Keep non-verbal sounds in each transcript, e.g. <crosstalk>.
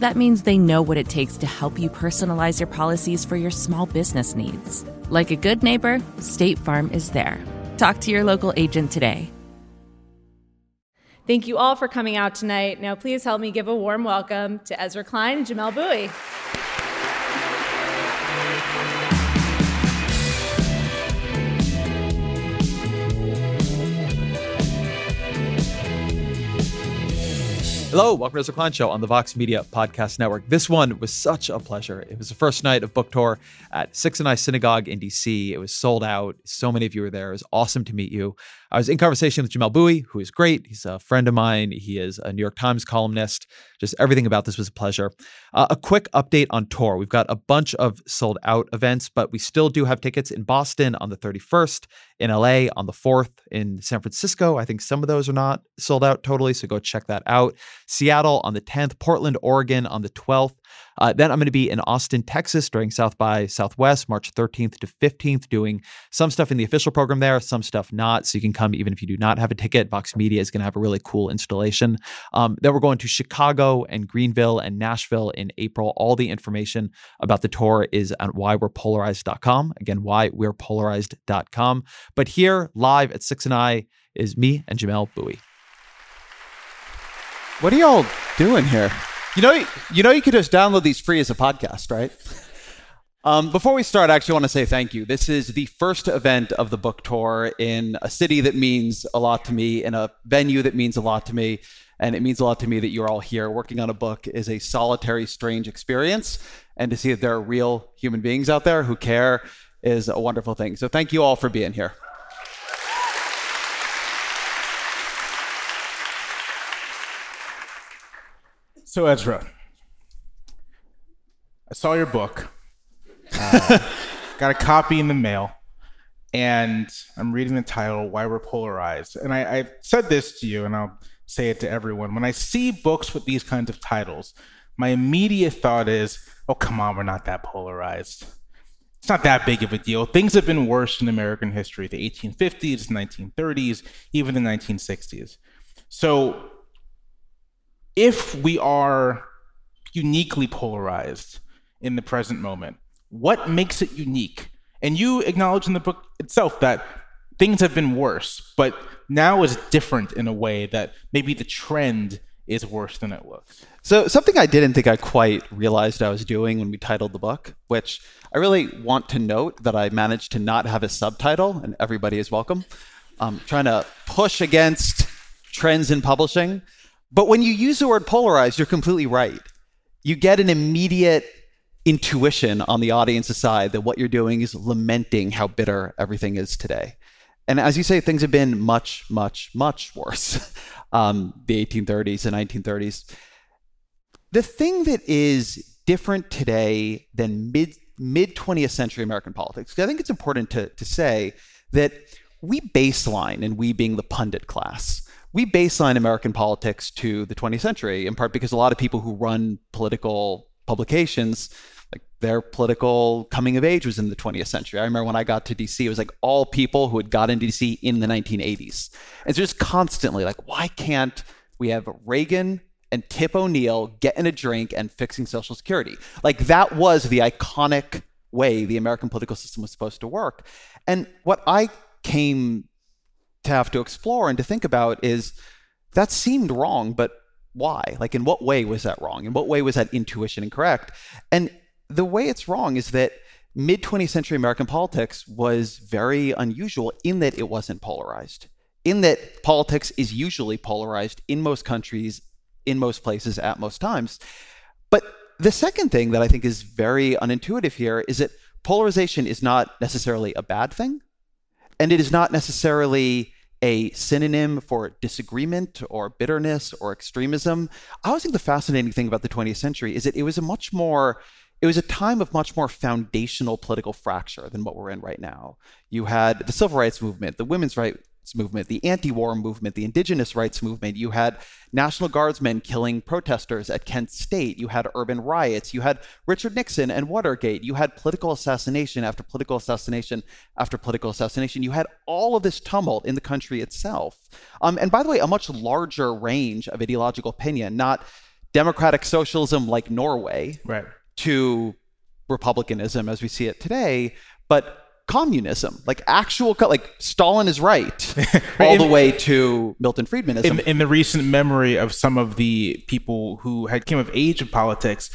That means they know what it takes to help you personalize your policies for your small business needs. Like a good neighbor, State Farm is there. Talk to your local agent today. Thank you all for coming out tonight. Now, please help me give a warm welcome to Ezra Klein and Jamelle Bouie. Hello, welcome to the Klein Show on the Vox Media Podcast Network. This one was such a pleasure. It was the first night of book tour at Sixth and I Synagogue in DC. It was sold out. So many of you were there. It was awesome to meet you. I was in conversation with Jamelle Bouie, who is great. He's a friend of mine. He is a New York Times columnist. Just everything about this was a pleasure. Uh, a quick update on tour. We've got a bunch of sold out events, but we still do have tickets in Boston on the 31st, in LA on the 4th, in San Francisco. I think some of those are not sold out totally, so go check that out. Seattle on the 10th, Portland, Oregon on the 12th. Uh, then I'm going to be in Austin, Texas during South by Southwest, March 13th to 15th, doing some stuff in the official program there, some stuff not. So you can come even if you do not have a ticket. Vox Media is going to have a really cool installation. Um, then we're going to Chicago and Greenville and Nashville in April. All the information about the tour is at whywe'repolarized.com. Again, whywe'repolarized.com. But here, live at Sixth and I, is me and Jamelle Bouie. What are y'all doing here? You know, you know, you could just download these free as a podcast, right? Um, before we start, I actually want to say thank you. This is the first event of the book tour in a city that means a lot to me, in a venue that means a lot to me, and it means a lot to me that you're all here. Working on a book is a solitary, strange experience, and to see that there are real human beings out there who care is a wonderful thing. So thank you all for being here. So, Ezra, I saw your book, uh, <laughs> got a copy in the mail, and I'm reading the title, Why We're Polarized. And I, I said this to you, and I'll say it to everyone. When I see books with these kinds of titles, my immediate thought is, oh, come on, we're not that polarized. It's not that big of a deal. Things have been worse in American history, the 1850s, 1930s, even the 1960s. So if we are uniquely polarized in the present moment, what makes it unique? And you acknowledge in the book itself that things have been worse, but now is different in a way that maybe the trend is worse than it looks. So, something I didn't think I quite realized I was doing when we titled the book, which I really want to note that I managed to not have a subtitle, and everybody is welcome. I'm trying to push against trends in publishing. But when you use the word polarized, you're completely right. You get an immediate intuition on the audience's side that what you're doing is lamenting how bitter everything is today. And as you say, things have been much, much, much worse. <laughs> um, the 1830s and 1930s. The thing that is different today than mid mid 20th century American politics, I think it's important to, to say that we baseline, and we being the pundit class, we baseline American politics to the 20th century, in part because a lot of people who run political publications, like their political coming of age was in the 20th century. I remember when I got to DC, it was like all people who had got into DC in the 1980s. And just constantly like, why can't we have Reagan and Tip O'Neill getting a drink and fixing Social Security? Like that was the iconic way the American political system was supposed to work. And what I came to have to explore and to think about is that seemed wrong, but why? Like, in what way was that wrong? In what way was that intuition incorrect? And the way it's wrong is that mid 20th century American politics was very unusual in that it wasn't polarized, in that politics is usually polarized in most countries, in most places, at most times. But the second thing that I think is very unintuitive here is that polarization is not necessarily a bad thing, and it is not necessarily a synonym for disagreement or bitterness or extremism. I always think the fascinating thing about the 20th century is that it was a much more it was a time of much more foundational political fracture than what we're in right now. You had the civil rights movement, the women's rights movement, the anti-war movement, the indigenous rights movement. You had National Guardsmen killing protesters at Kent State. You had urban riots. You had Richard Nixon and Watergate. You had political assassination after political assassination after political assassination. You had all of this tumult in the country itself. Um, and by the way, a much larger range of ideological opinion, not democratic socialism like Norway, right. to republicanism as we see it today, but communism, like actual, like Stalin is right, <laughs> all the way to Milton Friedmanism. In, in, the recent memory of some of the people who had came of age in politics,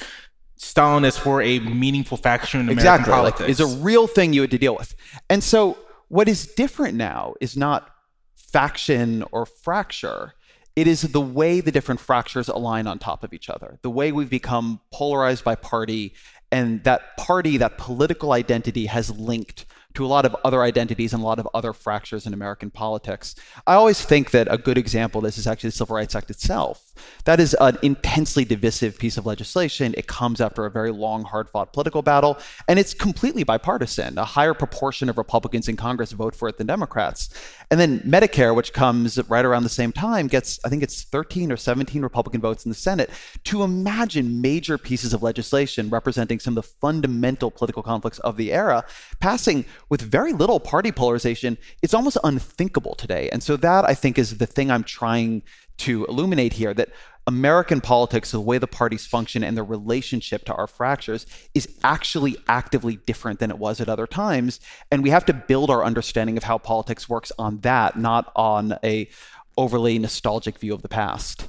Stalin is for a meaningful faction in American exactly, politics. Like, is a real thing you had to deal with. And so, what is different now is not faction or fracture. It is the way the different fractures align on top of each other, the way we've become polarized by party, and that party, that political identity has linked to a lot of other identities and a lot of other fractures in American politics. I always think that a good example of this is actually the Civil Rights Act itself. That is an intensely divisive piece of legislation. It comes after a very long, hard fought political battle, and it's completely bipartisan. A higher proportion of Republicans in Congress vote for it than Democrats. And then Medicare, which comes right around the same time, gets, I think it's 13 or 17 Republican votes in the Senate. To imagine major pieces of legislation representing some of the fundamental political conflicts of the era passing with very little party polarization, it's almost unthinkable today. And so that I think is the thing I'm trying to illuminate here that American politics, the way the parties function and their relationship to our fractures, is actually actively different than it was at other times. And we have to build our understanding of how politics works on that, not on a overly nostalgic view of the past.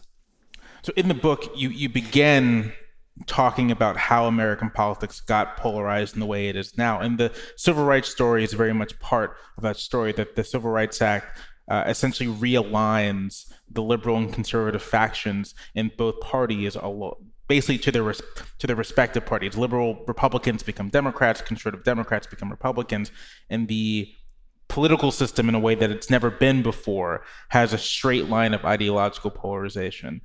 So in the book, you you begin talking about how American politics got polarized in the way it is now. And the civil rights story is very much part of that story that the Civil Rights Act uh, essentially realigns the liberal and conservative factions in both parties basically to their res- to their respective parties. Liberal Republicans become Democrats, conservative Democrats become Republicans, and the political system in a way that it's never been before has a straight line of ideological polarization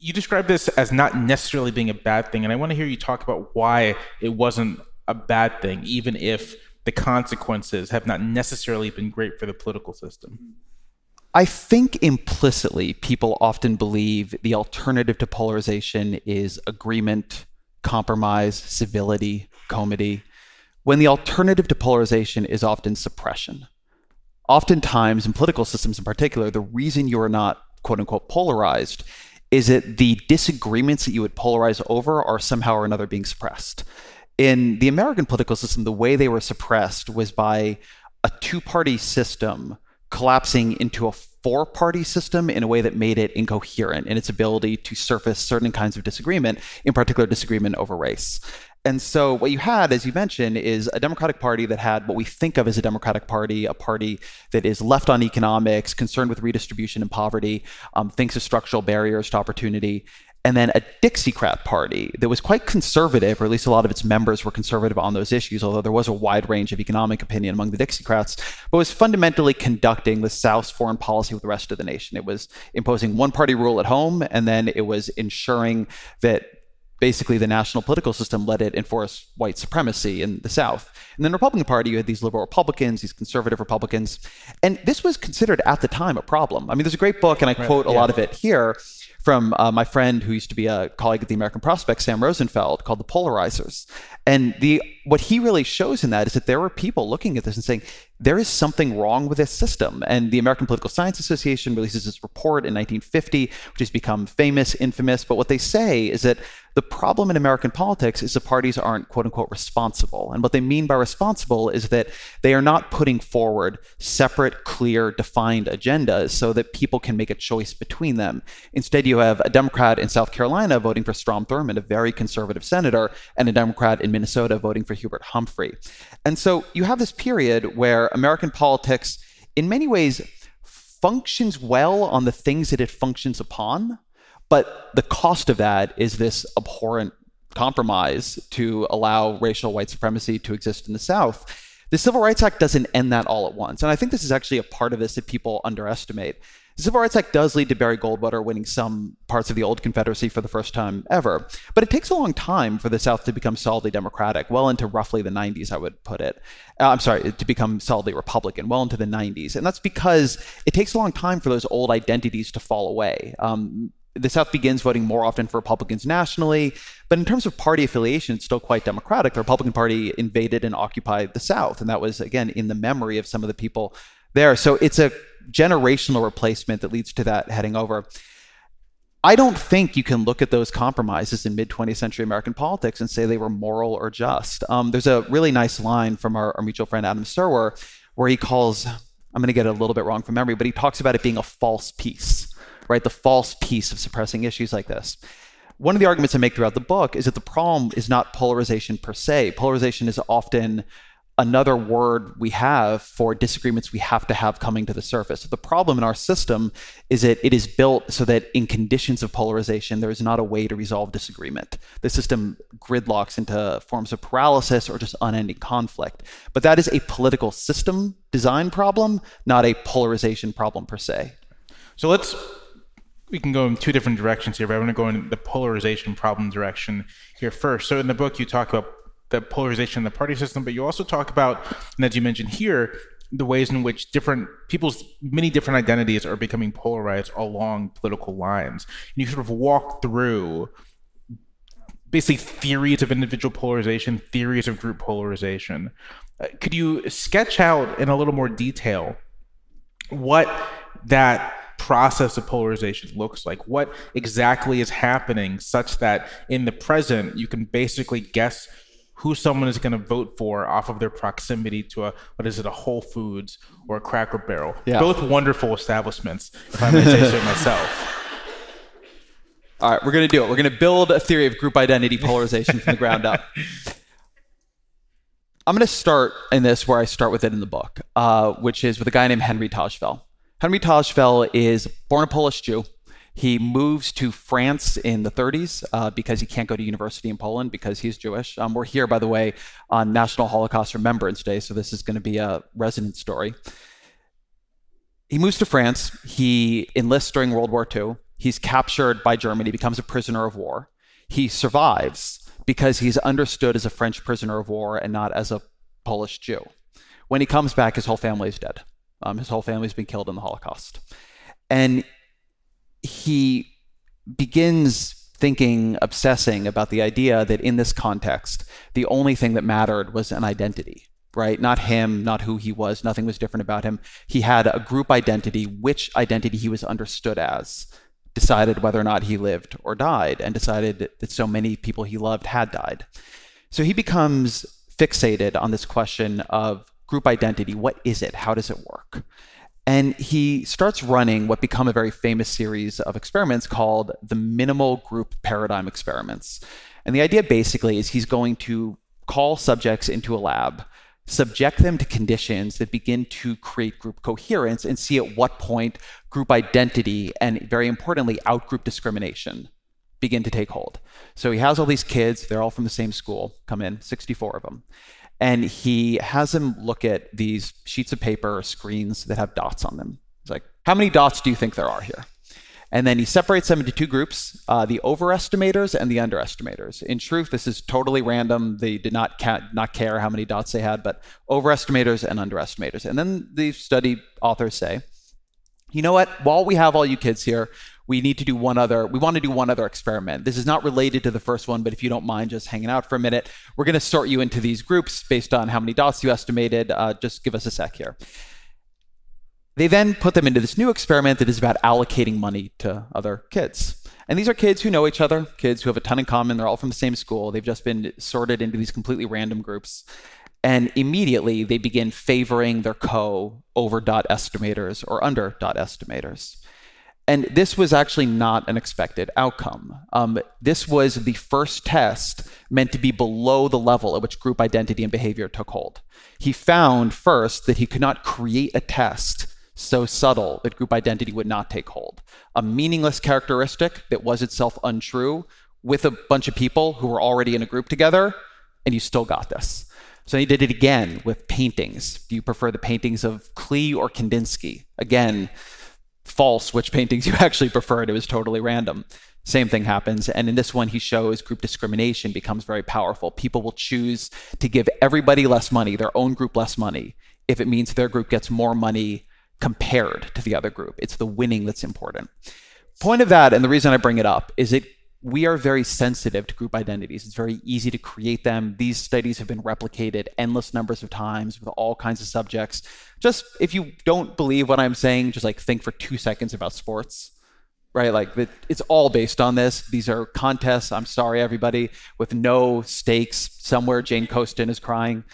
you describe this as not necessarily being a bad thing, and I want to hear you talk about why it wasn't a bad thing, even if the consequences have not necessarily been great for the political system. I think implicitly people often believe the alternative to polarization is agreement, compromise, civility, comity, when the alternative to polarization is often suppression. Oftentimes, in political systems in particular, the reason you are not quote unquote polarized is that the disagreements that you would polarize over are somehow or another being suppressed. In the American political system, the way they were suppressed was by a two party system collapsing into a four party system in a way that made it incoherent in its ability to surface certain kinds of disagreement, in particular, disagreement over race. And so what you had, as you mentioned, is a Democratic Party that had what we think of as a Democratic Party, a party that is left on economics, concerned with redistribution and poverty, um, thinks of structural barriers to opportunity, and then a Dixiecrat party that was quite conservative, or at least a lot of its members were conservative on those issues, although there was a wide range of economic opinion among the Dixiecrats, but was fundamentally conducting the South's foreign policy with the rest of the nation. It was imposing one party rule at home, and then it was ensuring that basically the national political system let it enforce white supremacy in the South. And then the Republican Party, you had these liberal Republicans, these conservative Republicans. And this was considered at the time a problem. I mean, there's a great book, and I quote a lot of it here from uh, my friend who used to be a colleague at the American Prospect, Sam Rosenfeld, called The Polarizers. And the what he really shows in that is that there were people looking at this and saying, there is something wrong with this system. And the American Political Science Association releases this report in 1950, which has become famous, infamous. But what they say is that the problem in American politics is the parties aren't quote unquote responsible. And what they mean by responsible is that they are not putting forward separate, clear, defined agendas so that people can make a choice between them. Instead, you have a Democrat in South Carolina voting for Strom Thurmond, a very conservative senator, and a Democrat in Minnesota voting for Hubert Humphrey. And so you have this period where American politics, in many ways, functions well on the things that it functions upon, but the cost of that is this abhorrent compromise to allow racial white supremacy to exist in the South. The Civil Rights Act doesn't end that all at once. And I think this is actually a part of this that people underestimate. The Civil Rights Act does lead to Barry Goldwater winning some parts of the old Confederacy for the first time ever. But it takes a long time for the South to become solidly Democratic, well into roughly the 90s, I would put it. Uh, I'm sorry, to become solidly Republican, well into the 90s. And that's because it takes a long time for those old identities to fall away. Um, the South begins voting more often for Republicans nationally, but in terms of party affiliation, it's still quite Democratic. The Republican Party invaded and occupied the South, and that was, again, in the memory of some of the people there. So it's a generational replacement that leads to that heading over. I don't think you can look at those compromises in mid 20th century American politics and say they were moral or just. Um, there's a really nice line from our, our mutual friend Adam Serwer where he calls, I'm going to get it a little bit wrong from memory, but he talks about it being a false peace, right? The false peace of suppressing issues like this. One of the arguments I make throughout the book is that the problem is not polarization per se. Polarization is often another word we have for disagreements we have to have coming to the surface. So the problem in our system is that it is built so that in conditions of polarization, there is not a way to resolve disagreement. The system gridlocks into forms of paralysis or just unending conflict. But that is a political system design problem, not a polarization problem per se. So let's we can go in two different directions here, but I want to go in the polarization problem direction here first. So in the book, you talk about the polarization in the party system, but you also talk about, and as you mentioned here, the ways in which different people's many different identities are becoming polarized along political lines. And you sort of walk through basically theories of individual polarization, theories of group polarization. Uh, could you sketch out in a little more detail what that process of polarization looks like? What exactly is happening such that in the present you can basically guess who someone is going to vote for off of their proximity to a what is it a Whole Foods or a Cracker Barrel. Yeah. Both wonderful establishments, if I may say so myself. <laughs> All right, we're going to do it. We're going to build a theory of group identity polarization from the ground up. <laughs> I'm going to start in this where I start with it in the book, uh, which is with a guy named Henry Tajfel. Henry Tajfel is born a Polish Jew. He moves to France in the 30s uh, because he can't go to university in Poland because he's Jewish. Um, we're here, by the way, on National Holocaust Remembrance Day, so this is going to be a resonant story. He moves to France. He enlists during World War II. He's captured by Germany, becomes a prisoner of war. He survives because he's understood as a French prisoner of war and not as a Polish Jew. When he comes back, his whole family is dead. Um, his whole family's been killed in the Holocaust. And he begins thinking, obsessing about the idea that in this context, the only thing that mattered was an identity, right? Not him, not who he was, nothing was different about him. He had a group identity, which identity he was understood as, decided whether or not he lived or died, and decided that so many people he loved had died. So he becomes fixated on this question of group identity. What is it? How does it work? And he starts running what become a very famous series of experiments called the minimal group paradigm experiments. And the idea basically is he's going to call subjects into a lab, subject them to conditions that begin to create group coherence, and see at what point group identity and, very importantly, outgroup discrimination begin to take hold. So he has all these kids, they're all from the same school, come in, 64 of them and he has them look at these sheets of paper or screens that have dots on them. He's like, How many dots do you think there are here? And then he separates them into two groups uh, the overestimators and the underestimators. In truth, this is totally random. They did not, ca- not care how many dots they had, but overestimators and underestimators. And then the study authors say, you know what? While we have all you kids here, we need to do one other we want to do one other experiment this is not related to the first one but if you don't mind just hanging out for a minute we're going to sort you into these groups based on how many dots you estimated uh, just give us a sec here They then put them into this new experiment that is about allocating money to other kids. And these are kids who know each other, kids who have a ton in common. They're all from the same school. They've just been sorted into these completely random groups. And immediately they begin favoring their co over dot estimators or under dot estimators. And this was actually not an expected outcome. Um, this was the first test meant to be below the level at which group identity and behavior took hold. He found first that he could not create a test so subtle that group identity would not take hold. A meaningless characteristic that was itself untrue with a bunch of people who were already in a group together, and you still got this. So he did it again with paintings. Do you prefer the paintings of Klee or Kandinsky? Again, false which paintings you <laughs> actually preferred. It was totally random. Same thing happens. And in this one, he shows group discrimination becomes very powerful. People will choose to give everybody less money, their own group less money, if it means their group gets more money compared to the other group. It's the winning that's important. Point of that, and the reason I bring it up, is it we are very sensitive to group identities. It's very easy to create them. These studies have been replicated endless numbers of times with all kinds of subjects. Just if you don't believe what I'm saying, just like think for two seconds about sports, right? Like it's all based on this. These are contests. I'm sorry, everybody, with no stakes. Somewhere Jane Coaston is crying,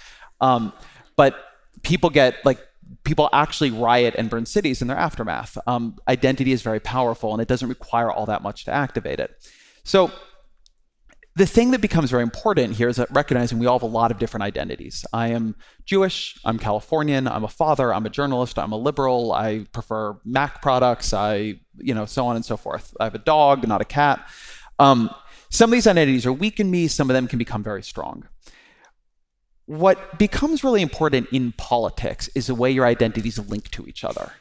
um, but people get like people actually riot and burn cities in their aftermath. Um, identity is very powerful, and it doesn't require all that much to activate it. So the thing that becomes very important here is that recognizing we all have a lot of different identities. I am Jewish, I'm Californian, I'm a father, I'm a journalist, I'm a liberal, I prefer Mac products, I, you know, so on and so forth. I have a dog, not a cat. Um, some of these identities are weak in me, some of them can become very strong. What becomes really important in politics is the way your identities link to each other.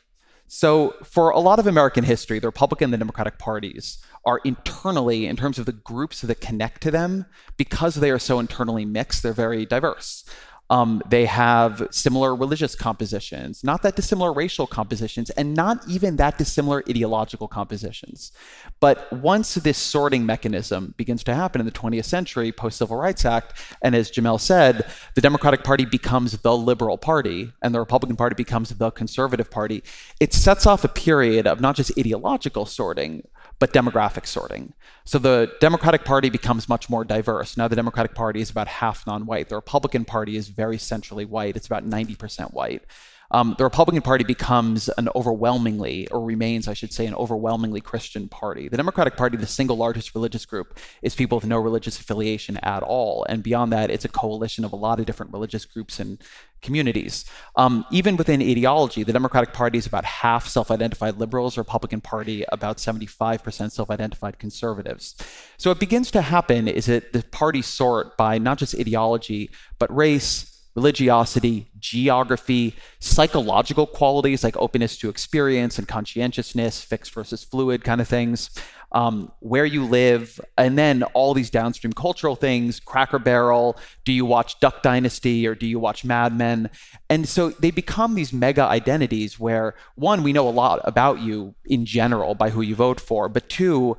So, for a lot of American history, the Republican and the Democratic parties are internally, in terms of the groups that connect to them, because they are so internally mixed, they're very diverse. Um, they have similar religious compositions, not that dissimilar racial compositions, and not even that dissimilar ideological compositions. But once this sorting mechanism begins to happen in the 20th century, post Civil Rights Act, and as Jamelle said, the Democratic Party becomes the liberal party and the Republican Party becomes the conservative party, it sets off a period of not just ideological sorting, but demographic sorting. So the Democratic Party becomes much more diverse. Now the Democratic Party is about half non-white. The Republican Party is very centrally white. It's about 90% white. Um, the Republican Party becomes an overwhelmingly, or remains, I should say, an overwhelmingly Christian party. The Democratic Party, the single largest religious group, is people with no religious affiliation at all. And beyond that, it's a coalition of a lot of different religious groups and communities. Um, even within ideology, the Democratic Party is about half self identified liberals, Republican Party about 75% self identified conservatives. So what begins to happen is that the parties sort by not just ideology, but race, religiosity, geography, psychological qualities like openness to experience and conscientiousness, fixed versus fluid kind of things, um, where you live, and then all these downstream cultural things Cracker Barrel, do you watch Duck Dynasty or do you watch Mad Men? And so they become these mega identities where, one, we know a lot about you in general by who you vote for, but two,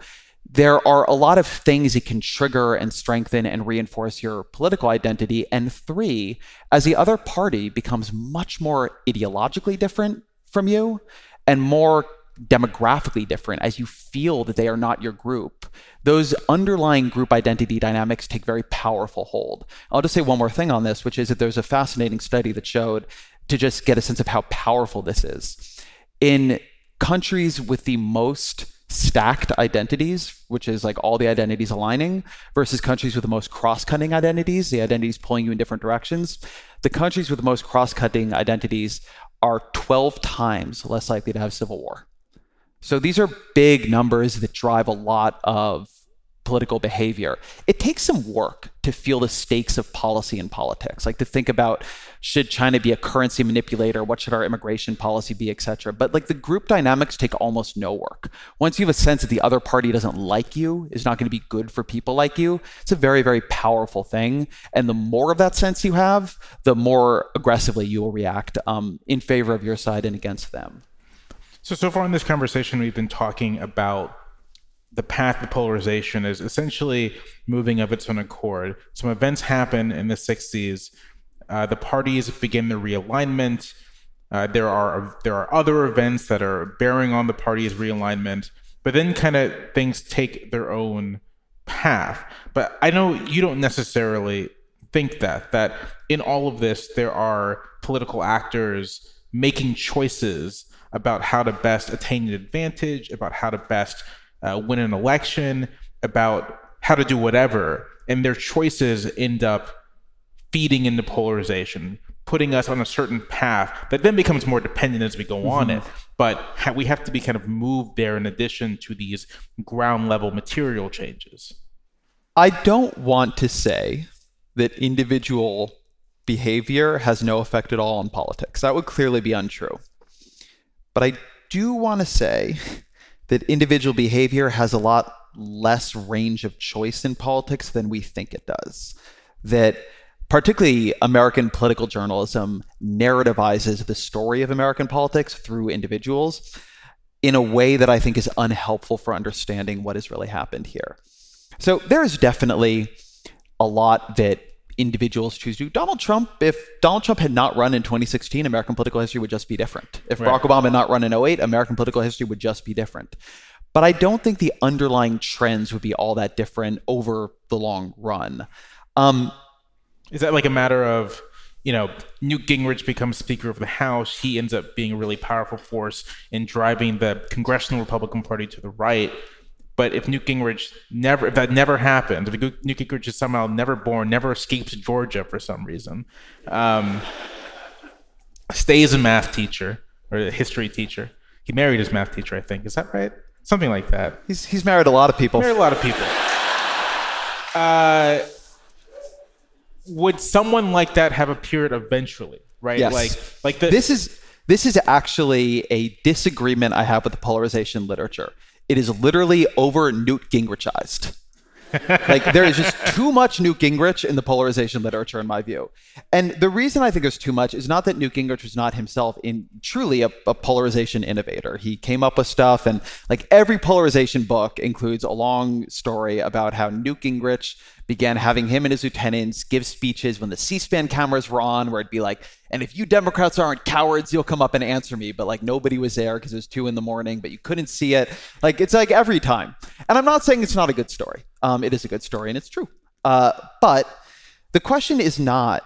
there are a lot of things that can trigger and strengthen and reinforce your political identity. And three, as the other party becomes much more ideologically different from you and more demographically different as you feel that they are not your group those underlying group identity dynamics take very powerful hold i'll just say one more thing on this which is that there's a fascinating study that showed to just get a sense of how powerful this is in countries with the most stacked identities, which is like all the identities aligning, versus countries with the most cross cutting identities, the identities pulling you in different directions. The countries with the most cross cutting identities are 12 times less likely to have civil war. So these are big numbers that drive a lot of political behavior. It takes some work to feel the stakes of policy and politics, like to think about should China be a currency manipulator, what should our immigration policy be, etc. But like the group dynamics take almost no work. Once you have a sense that the other party doesn't like you, is not going to be good for people like you, it's a very very powerful thing. And the more of that sense you have, the more aggressively you will react um, in favor of your side and against them. So so far in this conversation, we've been talking about the path of polarization is essentially moving of its own accord. Some events happen in the 60s. Uh, the parties begin the realignment. Uh, there are there are other events that are bearing on the party's realignment, but then kind of things take their own path. But I know you don't necessarily think that that in all of this there are political actors making choices about how to best attain an advantage, about how to best uh, win an election, about how to do whatever, and their choices end up feeding into polarization, putting us on a certain path that then becomes more dependent as we go mm-hmm. on it. But ha- we have to be kind of moved there in addition to these ground level material changes. I don't want to say that individual behavior has no effect at all on politics. That would clearly be untrue. But I do want to say that individual behavior has a lot less range of choice in politics than we think it does. That particularly American political journalism narrativizes the story of American politics through individuals in a way that I think is unhelpful for understanding what has really happened here. So there is definitely a lot that individuals choose to do. Donald Trump, if Donald Trump had not run in 2016, American political history would just be different. If right. Barack Obama had not run in 08, American political history would just be different. But I don't think the underlying trends would be all that different over the long run. Um, Is that like a matter of, you know, Newt Gingrich becomes Speaker of the House. He ends up being a really powerful force in driving the Congressional Republican Party to the right. But if Newt Gingrich never, if that never happened, if Newt Gingrich is somehow never born, never escapes Georgia for some reason, um, stays a math teacher or a history teacher. He married his math teacher, I think. Is that right? Something like that. He's he's married a lot of people. Married a lot of people. Uh, would someone like that have appeared eventually? Right? Yes. Like like the, this is this is actually a disagreement I have with the polarization literature. It is literally over Newt Gingrichized. <laughs> like there is just too much Newt Gingrich in the polarization literature, in my view. And the reason I think there's too much is not that Newt Gingrich was not himself in truly a, a, polarization innovator. He came up with stuff, and like every polarization book includes a long story about how Newt Gingrich began having him and his lieutenants give speeches when the C-SPAN cameras were on, where it'd be like, "And if you Democrats aren't cowards, you'll come up and answer me." But like nobody was there because it was two in the morning, but you couldn't see it. Like it's like every time. And I'm not saying it's not a good story. Um, it is a good story and it's true. Uh, but the question is not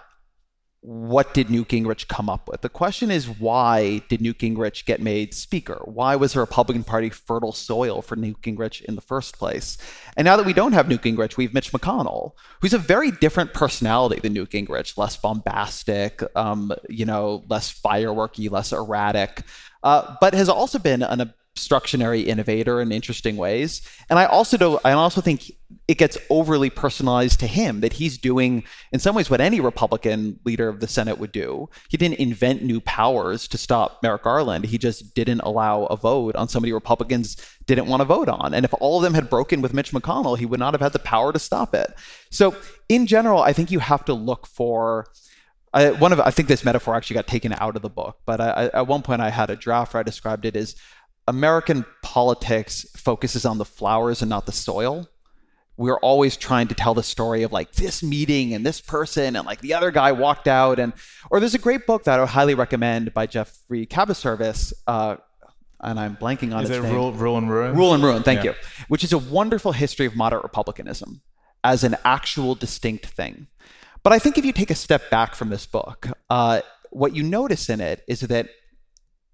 what did Newt Gingrich come up with? The question is why did Newt Gingrich get made speaker? Why was the Republican Party fertile soil for Newt Gingrich in the first place? And now that we don't have Newt Gingrich, we have Mitch McConnell, who's a very different personality than Newt Gingrich, less bombastic, um, you know, less fireworky, less erratic, uh, but has also been an obstructionary innovator in interesting ways. And I also do I also think it gets overly personalized to him that he's doing in some ways what any Republican leader of the Senate would do. He didn't invent new powers to stop Merrick Garland. He just didn't allow a vote on somebody Republicans didn't want to vote on. And if all of them had broken with Mitch McConnell, he would not have had the power to stop it. So in general, I think you have to look for I, one of I think this metaphor actually got taken out of the book, but I, at one point I had a draft where I described it as American politics focuses on the flowers and not the soil. We're always trying to tell the story of like this meeting and this person and like the other guy walked out and or there's a great book that I would highly recommend by Geoffrey Kabaservice, uh, and I'm blanking on is its it name. Rule, Rule and Ruin? Rule and Ruin, thank yeah. you. Which is a wonderful history of moderate republicanism as an actual distinct thing. But I think if you take a step back from this book, uh, what you notice in it is that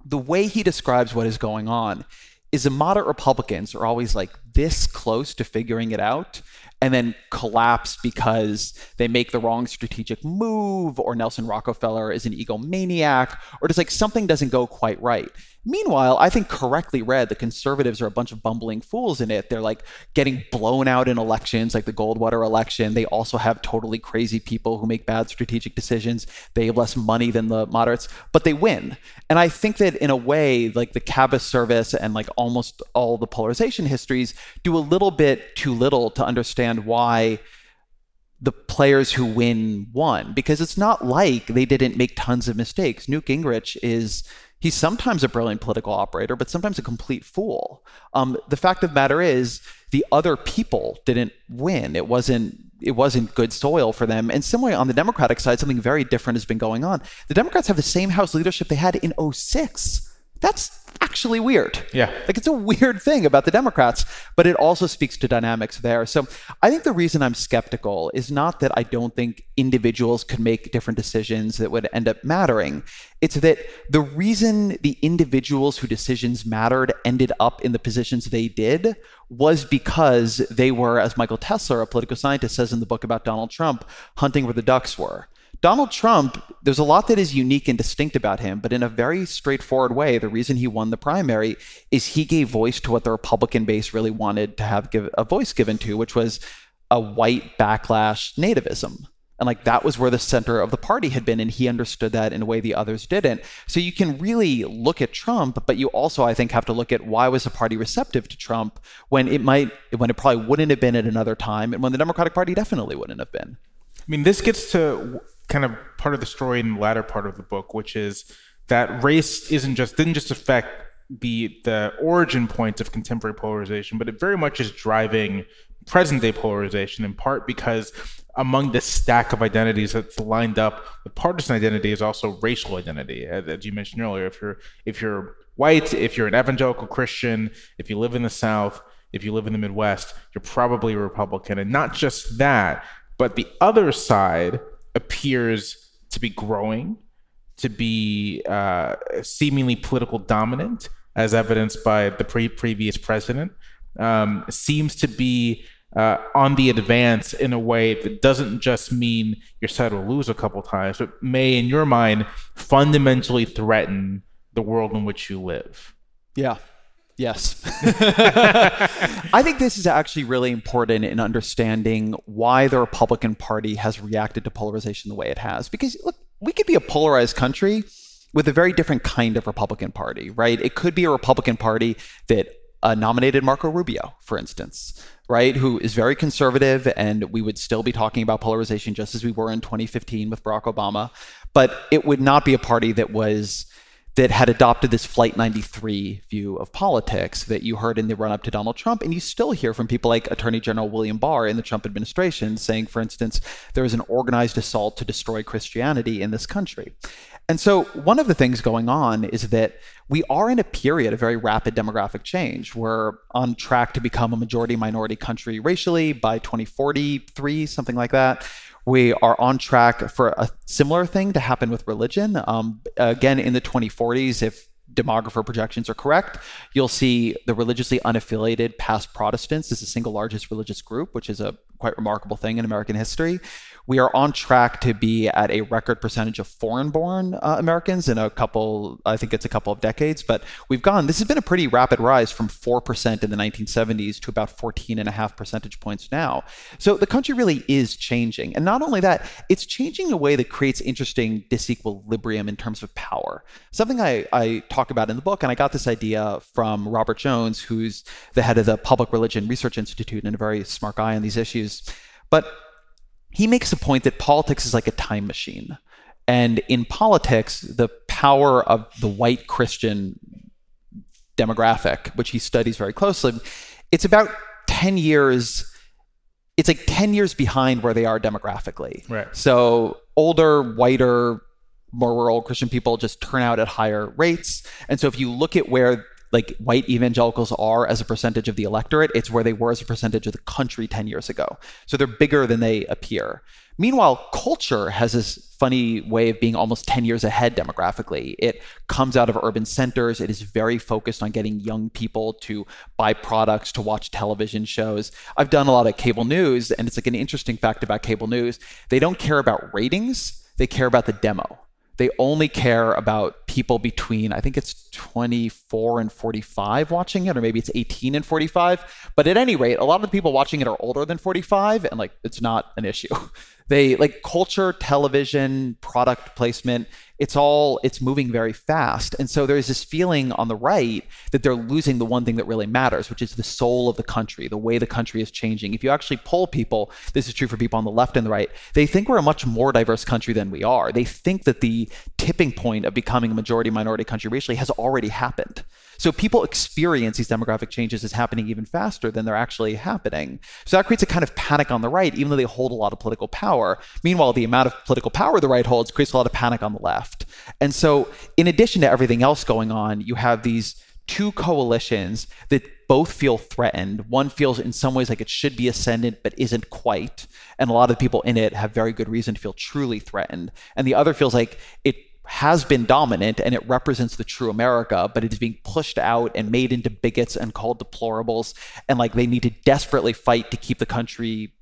the way he describes what is going on is the moderate Republicans are always like this close to figuring it out and then collapse because they make the wrong strategic move or Nelson Rockefeller is an egomaniac or just like something doesn't go quite right. Meanwhile, I think correctly read, the conservatives are a bunch of bumbling fools in it. They're like getting blown out in elections, like the Goldwater election. They also have totally crazy people who make bad strategic decisions. They have less money than the moderates, but they win. And I think that in a way, like the Kabaservice and like almost all the polarization histories do a little bit too little to understand why the players who win won because it's not like they didn't make tons of mistakes. Newt Gingrich is he's sometimes a brilliant political operator, but sometimes a complete fool. Um, the fact of the matter is, the other people didn't win. It wasn't it wasn't good soil for them. And similarly, on the Democratic side, something very different has been going on. The Democrats have the same House leadership they had in 06. That's actually weird. Yeah. Like it's a weird thing about the Democrats, but it also speaks to dynamics there. So I think the reason I'm skeptical is not that I don't think individuals could make different decisions that would end up mattering. It's that the reason the individuals whose decisions mattered ended up in the positions they did was because they were, as Michael Tesler, a political scientist, says in the book about Donald Trump, hunting where the ducks were. Donald Trump, there's a lot that is unique and distinct about him, but in a very straightforward way, the reason he won the primary is he gave voice to what the Republican base really wanted to have give, a voice given to, which was a white backlash nativism. And like that was where the center of the party had been, and he understood that in a way the others didn't. So you can really look at Trump, but you also, I think, have to look at why was the party receptive to Trump when it might, when it probably wouldn't have been at another time, and when the Democratic Party definitely wouldn't have been. I mean, this gets to kind of part of the story in the latter part of the book, which is that race isn't just didn't just affect the the origin points of contemporary polarization, but it very much is driving present day polarization in part because among the stack of identities that's lined up, the partisan identity is also racial identity, as you mentioned earlier. If you're if you're white, if you're an evangelical Christian, if you live in the South, if you live in the Midwest, you're probably a Republican, and not just that, but the other side appears to be growing, to be uh, seemingly political dominant, as evidenced by the pre- previous president, um, seems to be uh, on the advance in a way that doesn't just mean your side will lose a couple times, but may, in your mind, fundamentally threaten the world in which you live. Yeah. Yes. <laughs> I think this is actually really important in understanding why the Republican Party has reacted to polarization the way it has. Because, look, we could be a polarized country with a very different kind of Republican Party, right? It could be a Republican Party that uh, nominated Marco Rubio, for instance, right? Who is very conservative, and we would still be talking about polarization just as we were in 2015 with Barack Obama. But it would not be a party that was that had adopted this Flight 93 view of politics that you heard in the run up to Donald Trump. And you still hear from people like Attorney General William Barr in the Trump administration saying, for instance, there is an organized assault to destroy Christianity in this country. And so, one of the things going on is that we are in a period of very rapid demographic change. We're on track to become a majority minority country racially by 2043, something like that. We are on track for a similar thing to happen with religion. Um, again, in the 2040s, if demographer projections are correct, you'll see the religiously unaffiliated past Protestants is the single largest religious group, which is a quite remarkable thing in American history. We are on track to be at a record percentage of foreign born uh, Americans in a couple, I think it's a couple of decades, but we've gone, this has been a pretty rapid rise from 4% in the 1970s to about 14 and a half percentage points now. So the country really is changing. And not only that, it's changing in a way that creates interesting disequilibrium in terms of power. Something I, I talk about in the book, and I got this idea from Robert Jones, who's the head of the Public Religion Research Institute and a very smart guy on these issues. But he makes the point that politics is like a time machine. And in politics, the power of the white Christian demographic, which he studies very closely, it's about 10 years. It's like 10 years behind where they are demographically. Right. So older, whiter, more rural Christian people just turn out at higher rates. And so if you look at where like white evangelicals are as a percentage of the electorate, it's where they were as a percentage of the country 10 years ago. So they're bigger than they appear. Meanwhile, culture has this funny way of being almost 10 years ahead demographically. It comes out of urban centers. It is very focused on getting young people to buy products, to watch television shows. I've done a lot of cable news, and it's like an interesting fact about cable news. They don't care about ratings, they care about the demo they only care about people between i think it's 24 and 45 watching it or maybe it's 18 and 45 but at any rate a lot of the people watching it are older than 45 and like it's not an issue. <laughs> They like culture television product placement it's all it's moving very fast. And so there's this feeling on the right that they're losing the one thing that really matters which is the soul of the country the way the country is changing. If you actually poll people this is true for people on the left and the right they think we're a much more diverse country than we are. They think that the tipping point of becoming a majority minority country racially has already happened so people experience these demographic changes as happening even faster than they're actually happening. So that creates a kind of panic on the right, even though they hold a lot of political power. Meanwhile, the amount of political power the right holds creates a lot of panic on the left. And so, in addition to everything else going on, you have these two coalitions that both feel threatened. One feels in some ways like it should be ascendant, but isn't quite. And a lot of people in it have very good reason to feel truly threatened. And the other feels like it has been dominant and it represents the true America, but it is being pushed out and made into bigots and called deplorables. And like they need to desperately fight to keep the country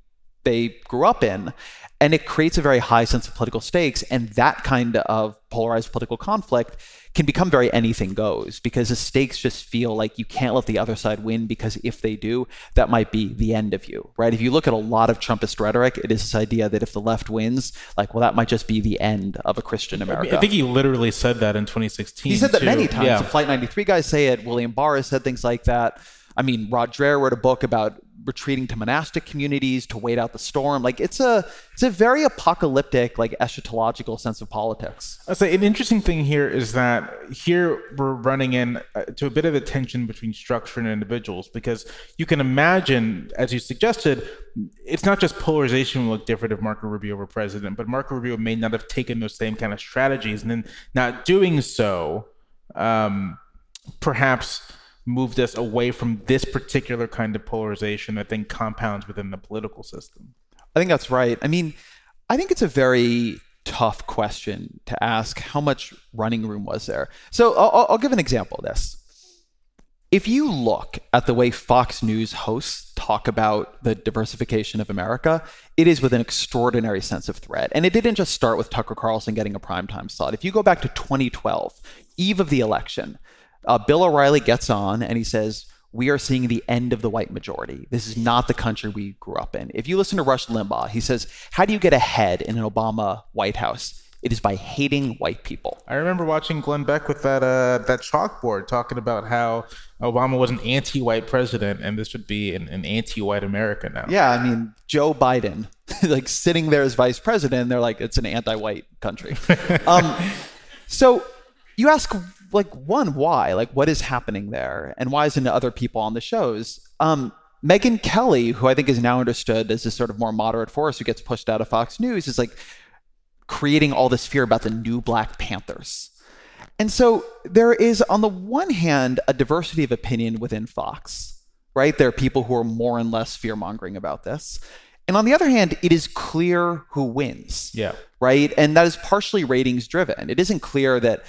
they grew up in. And it creates a very high sense of political stakes. And that kind of polarized political conflict can become very anything goes because the stakes just feel like you can't let the other side win because if they do, that might be the end of you, right? If you look at a lot of Trumpist rhetoric, it is this idea that if the left wins, like, well, that might just be the end of a Christian America. I think he literally said that in 2016. He said that too. many times. Yeah. The Flight 93 guys say it. William Barr has said things like that. I mean, Rod Dreher wrote a book about retreating to monastic communities to wait out the storm. Like it's a it's a very apocalyptic, like eschatological sense of politics. I say an interesting thing here is that here we're running in uh, to a bit of a tension between structure and individuals because you can imagine, as you suggested, it's not just polarization will look different if Marco Rubio were president, but Marco Rubio may not have taken those same kind of strategies, and then not doing so, um, perhaps moved us away from this particular kind of polarization that then compounds within the political system. I think that's right. I mean, I think it's a very tough question to ask how much running room was there. So I'll, I'll give an example of this. If you look at the way Fox News hosts talk about the diversification of America, it is with an extraordinary sense of threat. And it didn't just start with Tucker Carlson getting a primetime slot. If you go back to 2012, eve of the election, uh, Bill O'Reilly gets on and he says, we are seeing the end of the white majority. This is not the country we grew up in. If you listen to Rush Limbaugh, he says, How do you get ahead in an Obama White House? It is by hating white people. I remember watching Glenn Beck with that uh, that chalkboard talking about how Obama was an anti-white president and this would be an, an anti-white America now. Yeah, I mean Joe Biden, <laughs> like sitting there as vice president, they're like it's an anti-white country. <laughs> um, so you ask like one why like what is happening there and why isn't other people on the shows um, megyn kelly who i think is now understood as this sort of more moderate force who gets pushed out of fox news is like creating all this fear about the new black panthers and so there is on the one hand a diversity of opinion within fox right there are people who are more and less fear mongering about this and on the other hand, it is clear who wins. Yeah. Right. And that is partially ratings driven. It isn't clear that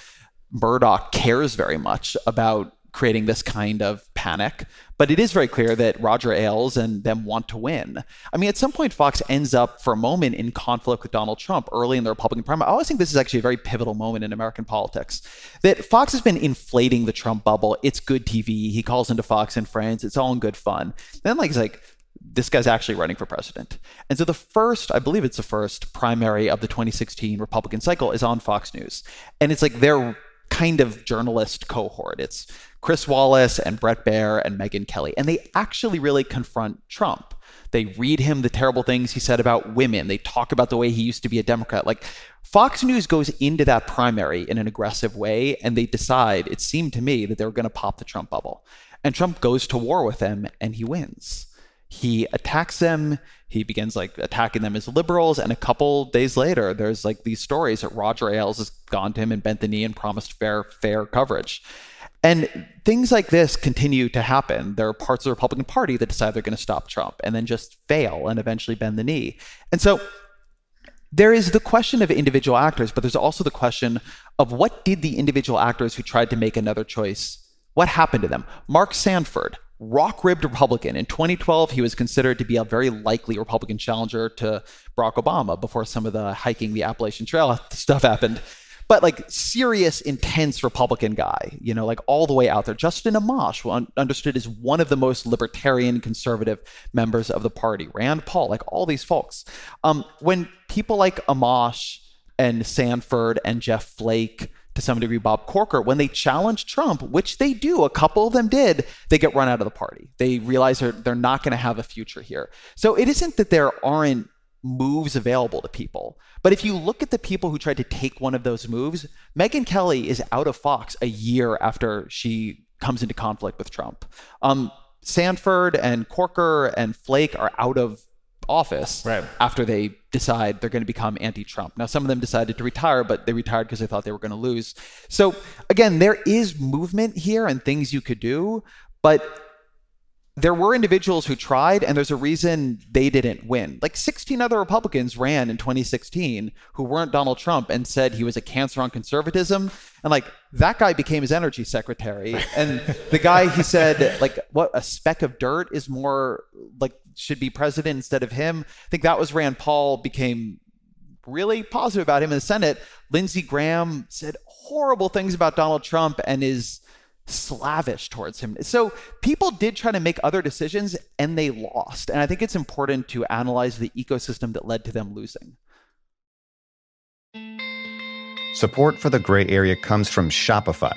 Murdoch cares very much about creating this kind of panic. But it is very clear that Roger Ailes and them want to win. I mean, at some point, Fox ends up for a moment in conflict with Donald Trump early in the Republican primary. I always think this is actually a very pivotal moment in American politics. That Fox has been inflating the Trump bubble. It's good TV. He calls into Fox and Friends. It's all in good fun. Then, like, he's like, this guy's actually running for president. And so the first, I believe it's the first primary of the 2016 Republican cycle is on Fox News. And it's like their kind of journalist cohort. It's Chris Wallace and Bret Baier and Megyn Kelly. And they actually really confront Trump. They read him the terrible things he said about women. They talk about the way he used to be a Democrat. Like Fox News goes into that primary in an aggressive way, and they decide, it seemed to me, that they were going to pop the Trump bubble. And Trump goes to war with them and he wins. He attacks them. He begins like attacking them as liberals. And a couple days later, there's like these stories that Roger Ailes has gone to him and bent the knee and promised fair, fair coverage. And things like this continue to happen. There are parts of the Republican Party that decide they're going to stop Trump and then just fail and eventually bend the knee. And so there is the question of individual actors, but there's also the question of what did the individual actors who tried to make another choice, what happened to them? Mark Sanford, rock ribbed Republican. In 2012, he was considered to be a very likely Republican challenger to Barack Obama before some of the hiking the Appalachian Trail <laughs> stuff happened. But like serious, intense Republican guy, you know, like all the way out there. Justin Amash, understood as one of the most libertarian conservative members of the party. Rand Paul, like all these folks. Um, when people like Amash and Sanford and Jeff Flake to some degree Bob Corker, when they challenge Trump, which they do, a couple of them did, they get run out of the party. They realize they're, they're not going to have a future here. So it isn't that there aren't moves available to people. But if you look at the people who tried to take one of those moves, Megyn Kelly is out of Fox a year after she comes into conflict with Trump. Um, Sanford and Corker and Flake are out of office right. after they decide they're going to become anti-Trump. Now, some of them decided to retire, but they retired because they thought they were going to lose. So again, there is movement here and things you could do, but there were individuals who tried, and there's a reason they didn't win. Like 16 other Republicans ran in 2016 who weren't Donald Trump and said he was a cancer on conservatism. And like that guy became his energy secretary. And the guy he said, like, what a speck of dirt is more like should be president instead of him. I think that was Rand Paul became really positive about him in the Senate. Lindsey Graham said horrible things about Donald Trump and is slavish towards him. So people did try to make other decisions and they lost. And I think it's important to analyze the ecosystem that led to them losing. Support for the gray area comes from Shopify.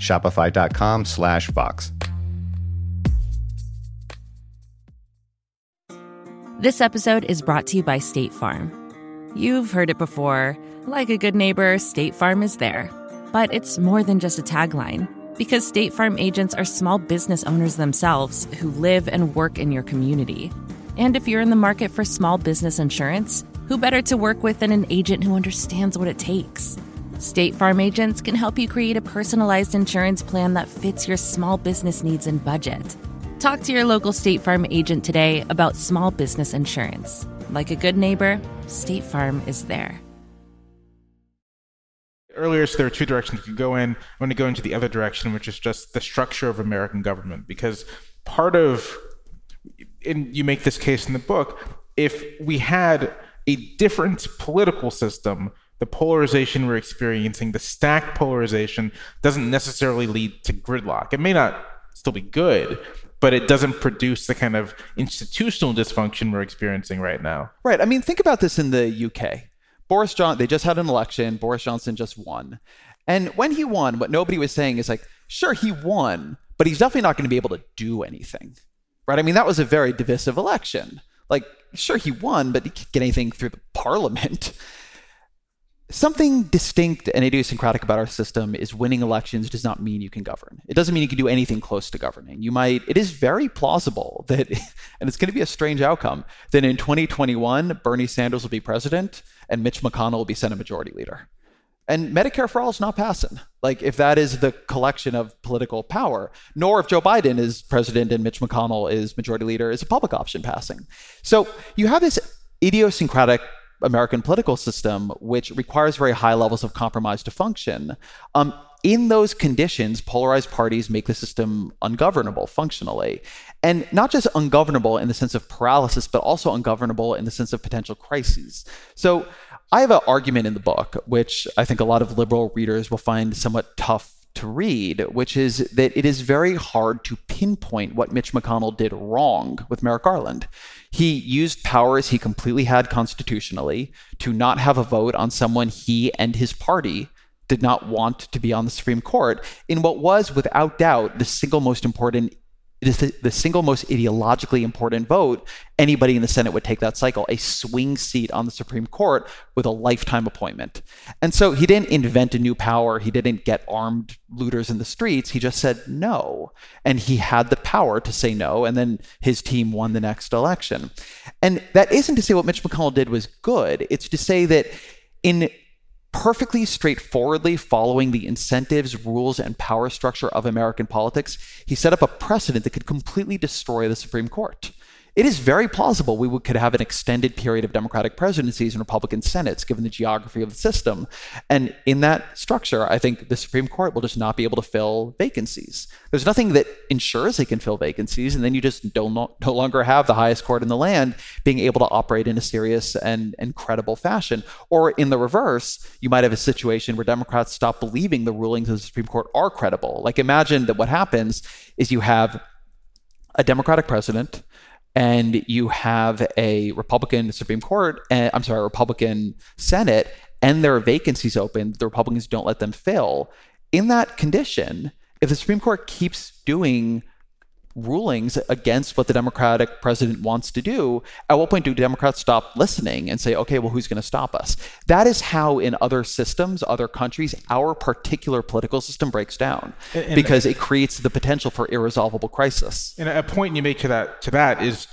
Shopify.com slash Vox. This episode is brought to you by State Farm. You've heard it before. Like a good neighbor, State Farm is there but it's more than just a tagline. Because State Farm agents are small business owners themselves who live and work in your community. And if you're in the market for small business insurance, who better to work with than an agent who understands what it takes? State Farm agents can help you create a personalized insurance plan that fits your small business needs and budget. Talk to your local State Farm agent today about small business insurance. Like a good neighbor, State Farm is there earlier, so there are two directions you could go in. I'm going to go into the other direction, which is just the structure of American government, because part of, and you make this case in the book, if we had a different political system, the polarization we're experiencing, the stacked polarization, doesn't necessarily lead to gridlock. It may not still be good, but it doesn't produce the kind of institutional dysfunction we're experiencing right now. Right. I mean, think about this in the UK. Boris Johnson, they just had an election. Boris Johnson just won. And when he won, what nobody was saying is like, sure, he won, but he's definitely not going to be able to do anything. Right? I mean, that was a very divisive election. Like, sure, he won, but he can't get anything through the <laughs> parliament. Something distinct and idiosyncratic about our system is winning elections does not mean you can govern. It doesn't mean you can do anything close to governing. You might, it is very plausible <laughs> that, and it's going to be a strange outcome, that in 2021, Bernie Sanders will be president and Mitch McConnell will be Senate Majority Leader. And Medicare for All is not passing. Like, if that is the collection of political power, nor if Joe Biden is president and Mitch McConnell is majority leader, is a public option passing. So you have this idiosyncratic American political system, which requires very high levels of compromise to function. Um, in those conditions, polarized parties make the system ungovernable functionally. And not just ungovernable in the sense of paralysis, but also ungovernable in the sense of potential crises. So I have an argument in the book, which I think a lot of liberal readers will find somewhat tough to read, which is that it is very hard to pinpoint what Mitch McConnell did wrong with Merrick Garland. He used powers he completely had constitutionally to not have a vote on someone he and his party did not want to be on the Supreme Court in what was, without doubt, the single most important it is the, the single most ideologically important vote. Anybody in the Senate would take that cycle, a swing seat on the Supreme Court with a lifetime appointment. And so he didn't invent a new power. He didn't get armed looters in the streets. He just said no. And he had the power to say no. And then his team won the next election. And that isn't to say what Mitch McConnell did was good. It's to say that in perfectly straightforwardly following the incentives, rules, and power structure of American politics, he set up a precedent that could completely destroy the Supreme Court it is very plausible we could have an extended period of Democratic presidencies and Republican Senates, given the geography of the system. And in that structure, I think the Supreme Court will just not be able to fill vacancies. There's nothing that ensures they can fill vacancies, and then you just don't no, longer have the highest court in the land being able to operate in a serious and, and credible fashion. Or in the reverse, you might have a situation where Democrats stop believing the rulings of the Supreme Court are credible. Like imagine that what happens is you have a Democratic president and you have a Republican Supreme Court, and, eh, I'm sorry, a Republican Senate, and there are vacancies open, the Republicans don't let them fill. In that condition, if the Supreme Court keeps doing rulings against what the Democratic president wants to do, at what point do Democrats stop listening and say, okay, well, who's going to stop us? That is how, in other systems, other countries, our particular political system breaks down and, and because it creates the potential for irresolvable crisis. And a point you make to that to that is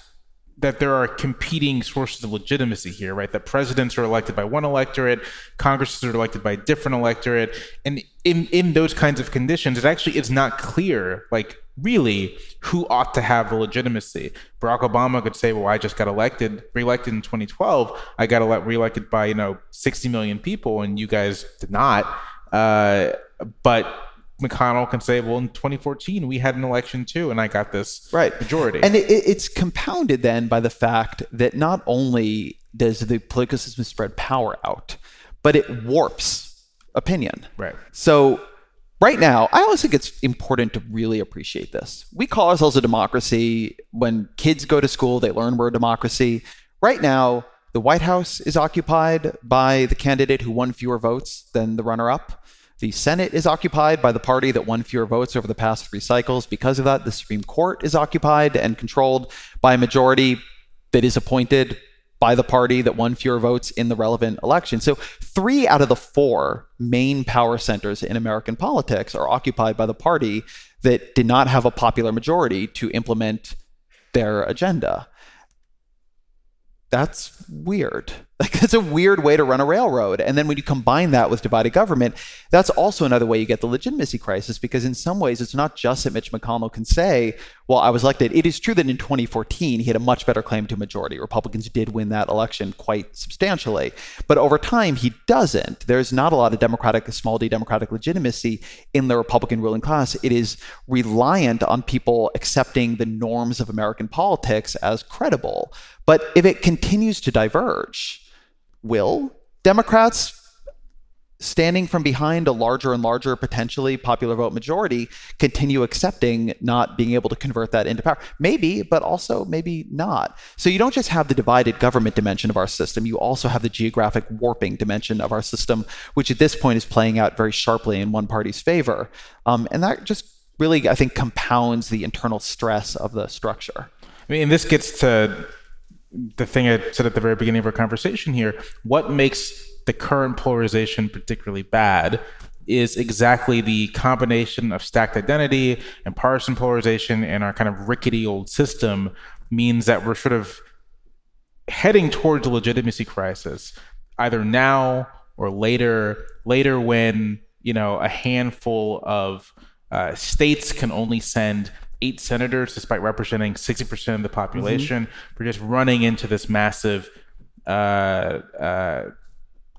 that there are competing sources of legitimacy here, right? That presidents are elected by one electorate, Congresses are elected by a different electorate, and in in those kinds of conditions, it actually is not clear, like really, who ought to have the legitimacy. Barack Obama could say, "Well, I just got elected, reelected in 2012. I got ele- reelected by you know 60 million people, and you guys did not." Uh, but McConnell can say, well, in 2014, we had an election too, and I got this right. majority. And it, it's compounded then by the fact that not only does the political system spread power out, but it warps opinion. Right. So, right now, I always think it's important to really appreciate this. We call ourselves a democracy. When kids go to school, they learn we're a democracy. Right now, the White House is occupied by the candidate who won fewer votes than the runner up. The Senate is occupied by the party that won fewer votes over the past three cycles. Because of that, the Supreme Court is occupied and controlled by a majority that is appointed by the party that won fewer votes in the relevant election. So, three out of the four main power centers in American politics are occupied by the party that did not have a popular majority to implement their agenda that's weird. <laughs> Like that's a weird way to run a railroad. And then when you combine that with divided government, that's also another way you get the legitimacy crisis because in some ways it's not just that Mitch McConnell can say, "Well, I was elected." It is true that in 2014 he had a much better claim to majority. Republicans did win that election quite substantially. But over time he doesn't. There's not a lot of democratic small d democratic legitimacy in the Republican ruling class. It is reliant on people accepting the norms of American politics as credible. But if it continues to diverge, will. Democrats standing from behind a larger and larger potentially popular vote majority continue accepting not being able to convert that into power. Maybe but also maybe not. So you don't just have the divided government dimension of our system. You also have the geographic warping dimension of our system which at this point is playing out very sharply in one party's favor. Um, and that just really i think compounds the internal stress of the structure. I mean this gets to the thing I said at the very beginning of our conversation here, what makes the current polarization particularly bad is exactly the combination of stacked identity and partisan polarization and our kind of rickety old system means that we're sort of heading towards a legitimacy crisis either now or later later when you know a handful of uh, states can only send eight senators, despite representing 60% of the population. Mm-hmm. We're just running into this massive uh, uh,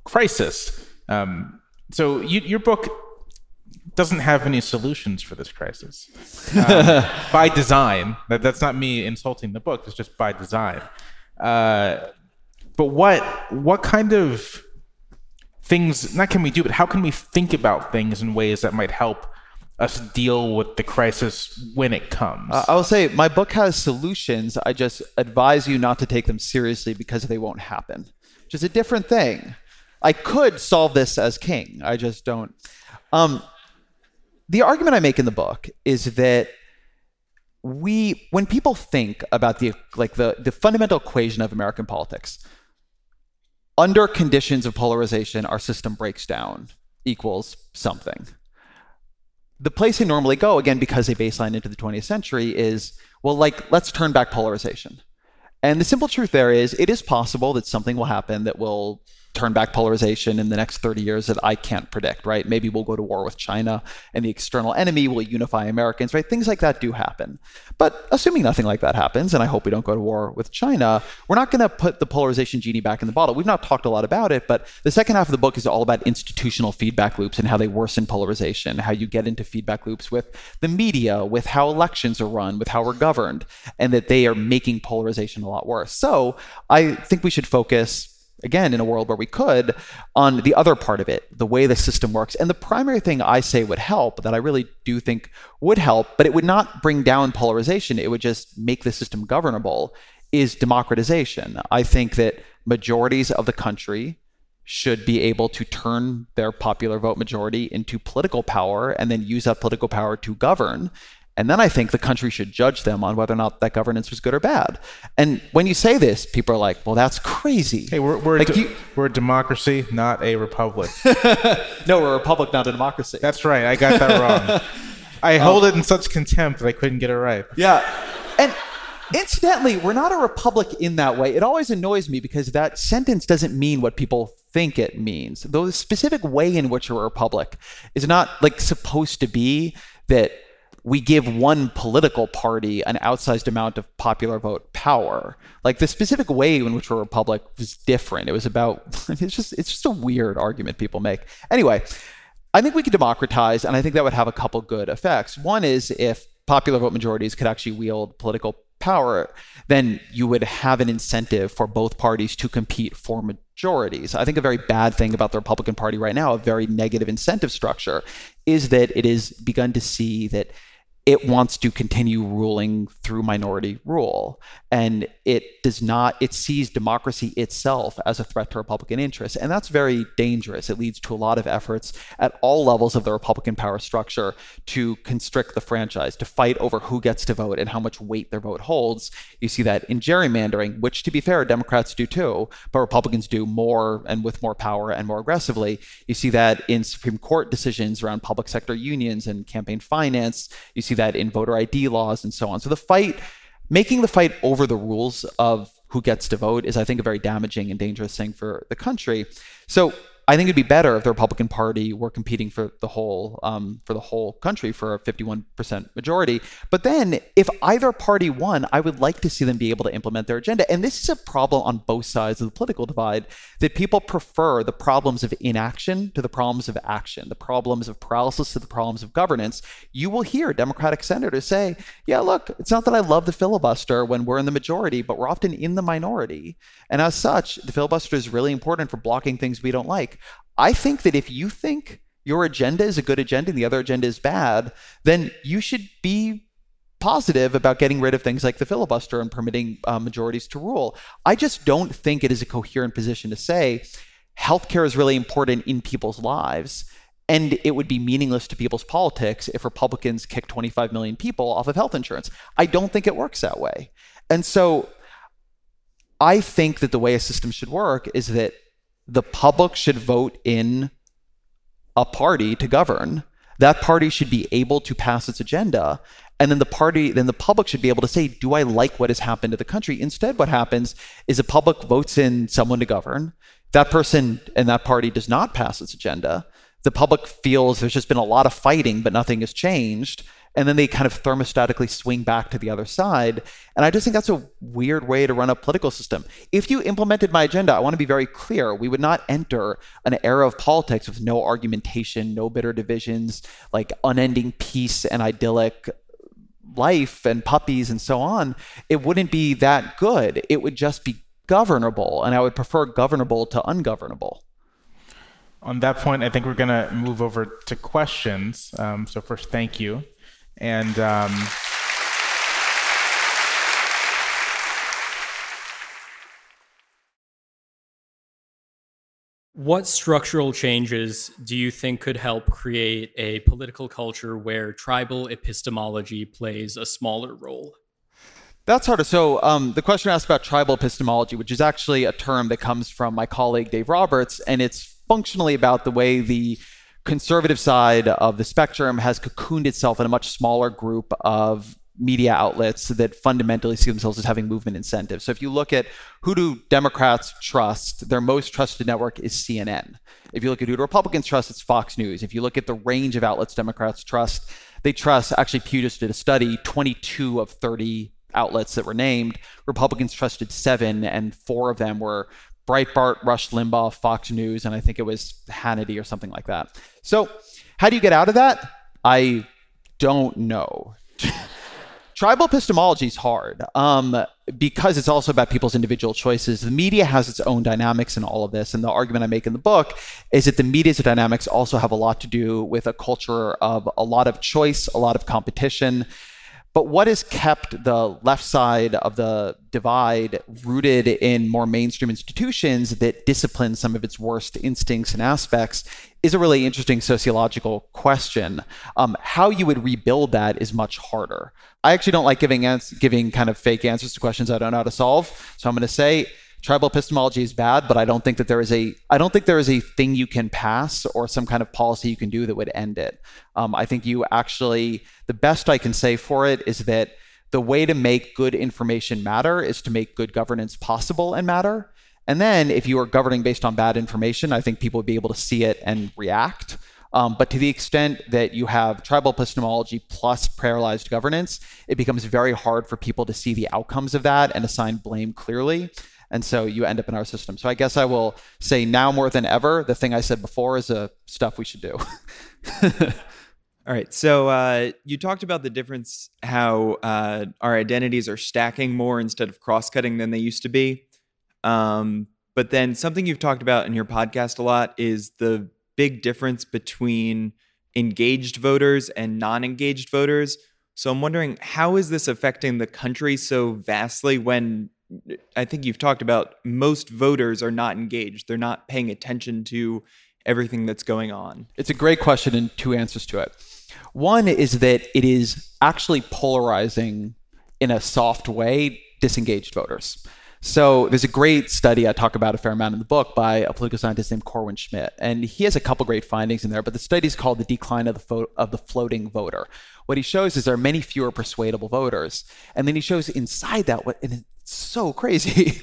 crisis. Um, so you, your book doesn't have any solutions for this crisis um, <laughs> by design. That, that's not me insulting the book. It's just by design. Uh, but what what kind of things not can we do, but how can we think about things in ways that might help us deal with the crisis when it comes. Uh, I will say my book has solutions. I just advise you not to take them seriously because they won't happen, which is a different thing. I could solve this as king. I just don't. Um, the argument I make in the book is that we when people think about the like the the fundamental equation of American politics, under conditions of polarization, our system breaks down equals something. The place they normally go, again, because they baseline into the 20th century, is well, like, let's turn back polarization. And the simple truth there is, it is possible that something will happen that will turn back polarization in the next 30 years that I can't predict, right? Maybe we'll go to war with China and the external enemy will unify Americans, right? Things like that do happen. But assuming nothing like that happens, and I hope we don't go to war with China, we're not going to put the polarization genie back in the bottle. We've not talked a lot about it, but the second half of the book is all about institutional feedback loops and how they worsen polarization, how you get into feedback loops with the media, with how elections are run, with how we're governed, and that they are making polarization a lot worse. So I think we should focus again, in a world where we could, on the other part of it, the way the system works. And the primary thing I say would help, that I really do think would help, but it would not bring down polarization, it would just make the system governable, is democratization. I think that majorities of the country should be able to turn their popular vote majority into political power and then use that political power to govern. And then I think the country should judge them on whether or not that governance was good or bad. And when you say this, people are like, well, that's crazy. Hey, we're, we're, like a, de- you, we're a democracy, not a republic. <laughs> no, we're a republic, not a democracy. That's right. I got that wrong. <laughs> I hold um, it in such contempt that I couldn't get it right. Yeah. And incidentally, we're not a republic in that way. It always annoys me because that sentence doesn't mean what people think it means. Though the specific way in which we're a republic is not like supposed to be that we give one political party an outsized amount of popular vote power. Like the specific way in which we're a republic was different. It was about <laughs> it's just it's just a weird argument people make. Anyway, I think we could democratize, and I think that would have a couple good effects. One is if popular vote majorities could actually wield political power, then you would have an incentive for both parties to compete for majorities. I think a very bad thing about the Republican Party right now, a very negative incentive structure, is that it has begun to see that it wants to continue ruling through minority rule. And it does not, it sees democracy itself as a threat to Republican interests. And that's very dangerous. It leads to a lot of efforts at all levels of the Republican power structure to constrict the franchise, to fight over who gets to vote and how much weight their vote holds. You see that in gerrymandering, which to be fair, Democrats do too, but Republicans do more and with more power and more aggressively. You see that in Supreme Court decisions around public sector unions and campaign finance. You see that in voter ID laws and so on. So the fight, making the fight over the rules of who gets to vote is, I think, a very damaging and dangerous thing for the country. So I think it'd be better if the Republican Party were competing for the whole um, for the whole country for a 51% majority. But then, if either party won, I would like to see them be able to implement their agenda. And this is a problem on both sides of the political divide that people prefer the problems of inaction to the problems of action, the problems of paralysis to the problems of governance. You will hear Democratic senators say, "Yeah, look, it's not that I love the filibuster when we're in the majority, but we're often in the minority, and as such, the filibuster is really important for blocking things we don't like." I think that if you think your agenda is a good agenda and the other agenda is bad, then you should be positive about getting rid of things like the filibuster and permitting uh, majorities to rule. I just don't think it is a coherent position to say healthcare is really important in people's lives. And it would be meaningless to people's politics if Republicans kick 25 million people off of health insurance. I don't think it works that way. And so I think that the way a system should work is that the public should vote in a party to govern. That party should be able to pass its agenda. And then the party, then the public should be able to say, do I like what has happened to the country? Instead, what happens is the public votes in someone to govern. That person and that party does not pass its agenda. The public feels there's just been a lot of fighting, but nothing has changed and then they kind of thermostatically swing back to the other side. And I just think that's a weird way to run a political system. If you implemented my agenda, I want to be very clear. We would not enter an era of politics with no argumentation, no bitter divisions, like unending peace and idyllic life and puppies and so on. It wouldn't be that good. It would just be governable. And I would prefer governable to ungovernable. On that point, I think we're going to move over to questions. Um, so, first, thank you. And um, What structural changes do you think could help create a political culture where tribal epistemology plays a smaller role? That's harder. So um, the question asked about tribal epistemology, which is actually a term that comes from my colleague Dave Roberts, and it's functionally about the way the conservative side of the spectrum has cocooned itself in a much smaller group of media outlets that fundamentally see themselves as having movement incentives. So if you look at who do Democrats trust, their most trusted network is CNN. If you look at who do Republicans trust, it's Fox News. If you look at the range of outlets Democrats trust, they trust, actually, Pew just did a study, 22 of 30 outlets that were named. Republicans trusted seven, and four of them were Breitbart, Rush Limbaugh, Fox News, and I think it was Hannity or something like that. So, how do you get out of that? I don't know. <laughs> Tribal epistemology is hard um, because it's also about people's individual choices. The media has its own dynamics in all of this. And the argument I make in the book is that the media's dynamics also have a lot to do with a culture of a lot of choice, a lot of competition. But what has kept the left side of the divide rooted in more mainstream institutions that discipline some of its worst instincts and aspects is a really interesting sociological question. Um, how you would rebuild that is much harder. I actually don't like giving ans- giving kind of fake answers to questions I don't know how to solve. So I'm going to say tribal epistemology is bad, but I don't think that there is a I don't think there is a thing you can pass or some kind of policy you can do that would end it. Um, I think you actually the best I can say for it is that the way to make good information matter is to make good governance possible and matter. And then if you are governing based on bad information, I think people would be able to see it and react. Um, but to the extent that you have tribal epistemology plus parallelized governance, it becomes very hard for people to see the outcomes of that and assign blame clearly. And so you end up in our system. So I guess I will say now more than ever, the thing I said before is a uh, stuff we should do. <laughs> All right. So uh, you talked about the difference, how uh, our identities are stacking more instead of cross cutting than they used to be. Um, but then something you've talked about in your podcast a lot is the big difference between engaged voters and non engaged voters. So I'm wondering, how is this affecting the country so vastly when I think you've talked about most voters are not engaged. They're not paying attention to everything that's going on. It's a great question and two answers to it. One is that it is actually polarizing in a soft way disengaged voters. So there's a great study I talk about a fair amount in the book by a political scientist named Corwin Smidt, and he has a couple great findings in there. But the study is called "The Decline of the Fo- of the Floating Voter." What he shows is there are many fewer persuadable voters, and then he shows inside that what so crazy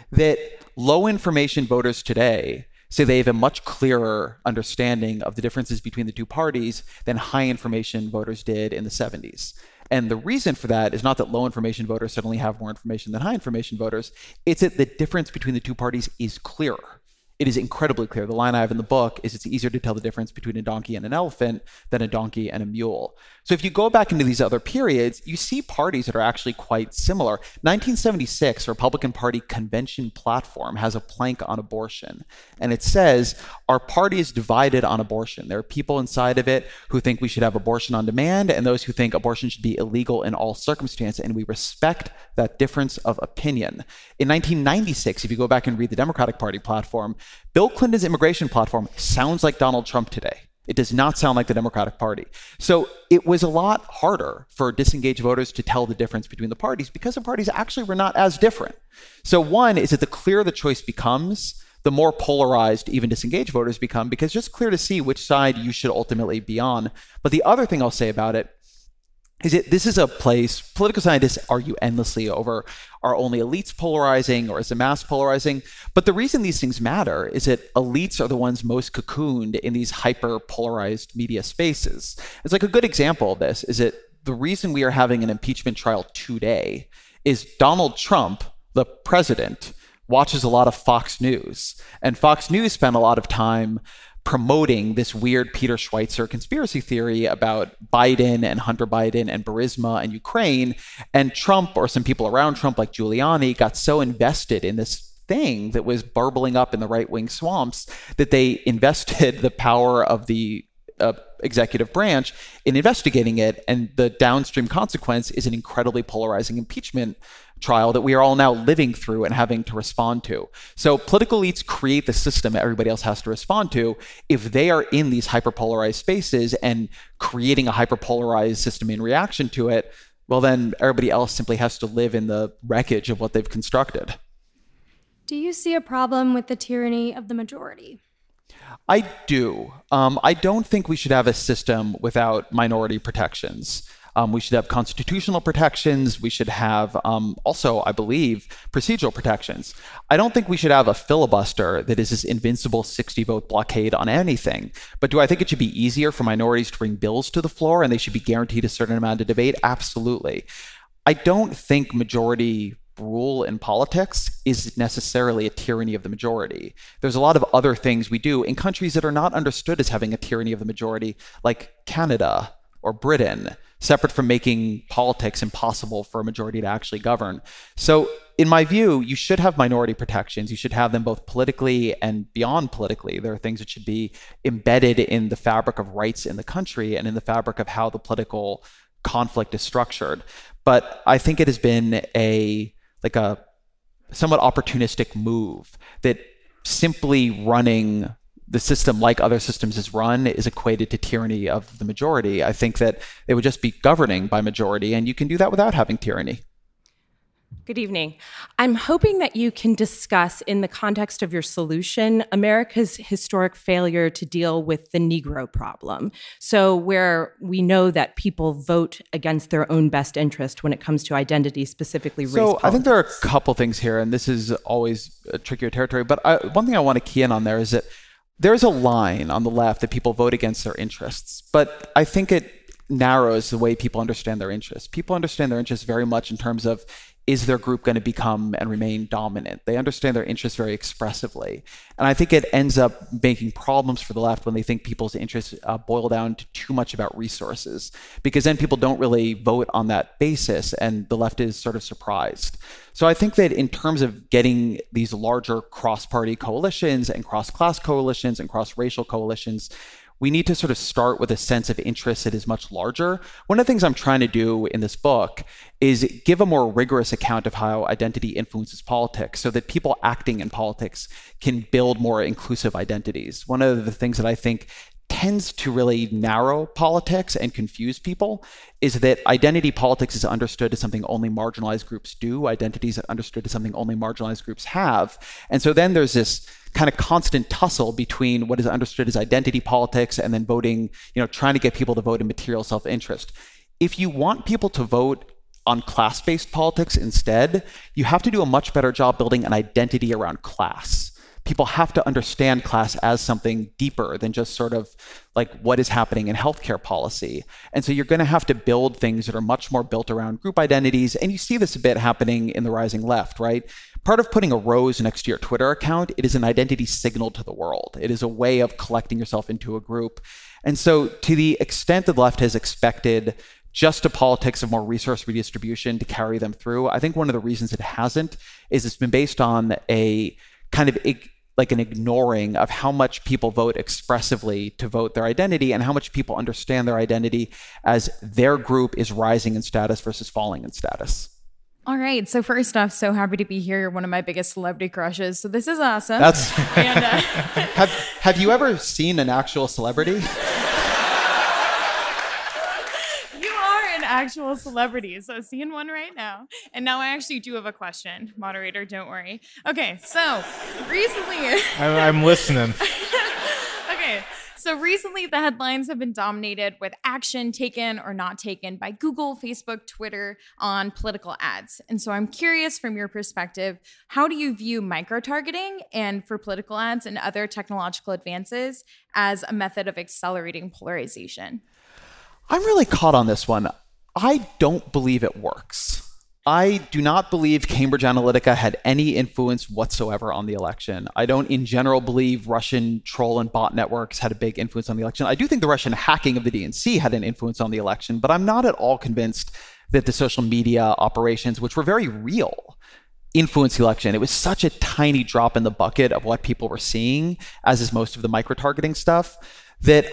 <laughs> that low information voters today say they have a much clearer understanding of the differences between the two parties than high information voters did in the 70s. And the reason for that is not that low information voters suddenly have more information than high information voters, it's that the difference between the two parties is clearer it is incredibly clear. The line I have in the book is it's easier to tell the difference between a donkey and an elephant than a donkey and a mule. So if you go back into these other periods, you see parties that are actually quite similar. 1976, Republican Party convention platform has a plank on abortion, and it says our party is divided on abortion. There are people inside of it who think we should have abortion on demand, and those who think abortion should be illegal in all circumstances, and we respect that difference of opinion. In 1996, if you go back and read the Democratic Party platform, Bill Clinton's immigration platform sounds like Donald Trump today. It does not sound like the Democratic Party. So it was a lot harder for disengaged voters to tell the difference between the parties because the parties actually were not as different. So, one is that the clearer the choice becomes, the more polarized even disengaged voters become because it's just clear to see which side you should ultimately be on. But the other thing I'll say about it is it this is a place political scientists argue endlessly over are only elites polarizing or is the mass polarizing? But the reason these things matter is that elites are the ones most cocooned in these hyper polarized media spaces. It's like a good example of this is that the reason we are having an impeachment trial today is donald trump the president watches a lot of fox news. And fox news spent a lot of time promoting this weird Peter Schweizer conspiracy theory about Biden and Hunter Biden and Burisma and Ukraine. And Trump or some people around Trump, like Giuliani, got so invested in this thing that was burbling up in the right wing swamps that they <laughs> invested the power of the uh, executive branch in investigating it. And the downstream consequence is an incredibly polarizing impeachment trial that we are all now living through and having to respond to. So political elites create the system everybody else has to respond to. If they are in these hyperpolarized spaces and creating a hyperpolarized system in reaction to it, well, then everybody else simply has to live in the wreckage of what they've constructed. Do you see a problem with the tyranny of the majority? I do. Um, I don't think we should have a system without minority protections. Um, we should have constitutional protections. We should have um, also, I believe, procedural protections. I don't think we should have a filibuster that is this invincible 60 vote blockade on anything. But do I think it should be easier for minorities to bring bills to the floor and they should be guaranteed a certain amount of debate? Absolutely. I don't think majority rule in politics is necessarily a tyranny of the majority. There's a lot of other things we do in countries that are not understood as having a tyranny of the majority, like Canada or Britain, separate from making politics impossible for a majority to actually govern. So, in my view, you should have minority protections. You should have them both politically and beyond politically. There are things that should be embedded in the fabric of rights in the country and in the fabric of how the political conflict is structured. But I think it has been a like a somewhat opportunistic move that simply running the system like other systems is run is equated to tyranny of the majority. I think that it would just be governing by majority, and you can do that without having tyranny. Good evening. I'm hoping that you can discuss, in the context of your solution, America's historic failure to deal with the Negro problem. So, where we know that people vote against their own best interest when it comes to identity, specifically race. So, I think there are a couple things here, and this is always a trickier territory. But I, one thing I want to key in on there is that there's a line on the left that people vote against their interests, but I think it narrows the way people understand their interests. People understand their interests very much in terms of is their group going to become and remain dominant? They understand their interests very expressively. And I think it ends up making problems for the left when they think people's interests uh, boil down to too much about resources, because then people don't really vote on that basis, and the left is sort of surprised. So I think that in terms of getting these larger cross party coalitions and cross class coalitions and cross racial coalitions, we need to sort of start with a sense of interest that is much larger. One of the things I'm trying to do in this book is give a more rigorous account of how identity influences politics so that people acting in politics can build more inclusive identities. One of the things that I think tends to really narrow politics and confuse people is that identity politics is understood as something only marginalized groups do, identities are understood as something only marginalized groups have. And so then there's this kind of constant tussle between what is understood as identity politics and then voting, you know, trying to get people to vote in material self-interest. If you want people to vote on class-based politics instead, you have to do a much better job building an identity around class people have to understand class as something deeper than just sort of like what is happening in healthcare policy. And so you're going to have to build things that are much more built around group identities. And you see this a bit happening in the rising left, right? Part of putting a rose next to your Twitter account, it is an identity signal to the world. It is a way of collecting yourself into a group. And so to the extent that the left has expected just a politics of more resource redistribution to carry them through. I think one of the reasons it hasn't is it's been based on a kind of like an ignoring of how much people vote expressively to vote their identity and how much people understand their identity as their group is rising in status versus falling in status. All right. So first off, so happy to be here. You're one of my biggest celebrity crushes. So this is awesome. That's. and, uh, <laughs> have Have you ever seen an actual celebrity? <laughs> actual celebrities. So seeing one right now. And now I actually do have a question. Moderator, don't worry. Okay, so recently I'm listening. <laughs> okay. So recently, the headlines have been dominated with action taken or not taken by Google, Facebook, Twitter on political ads. And so I'm curious from your perspective, how do you view micro targeting and for political ads and other technological advances as a method of accelerating polarization? I'm really caught on this one. I don't believe it works. I do not believe Cambridge Analytica had any influence whatsoever on the election. I don't, in general, believe Russian troll and bot networks had a big influence on the election. I do think the Russian hacking of the DNC had an influence on the election, but I'm not at all convinced that the social media operations, which were very real, influenced the election. It was such a tiny drop in the bucket of what people were seeing, as is most of the micro targeting stuff, that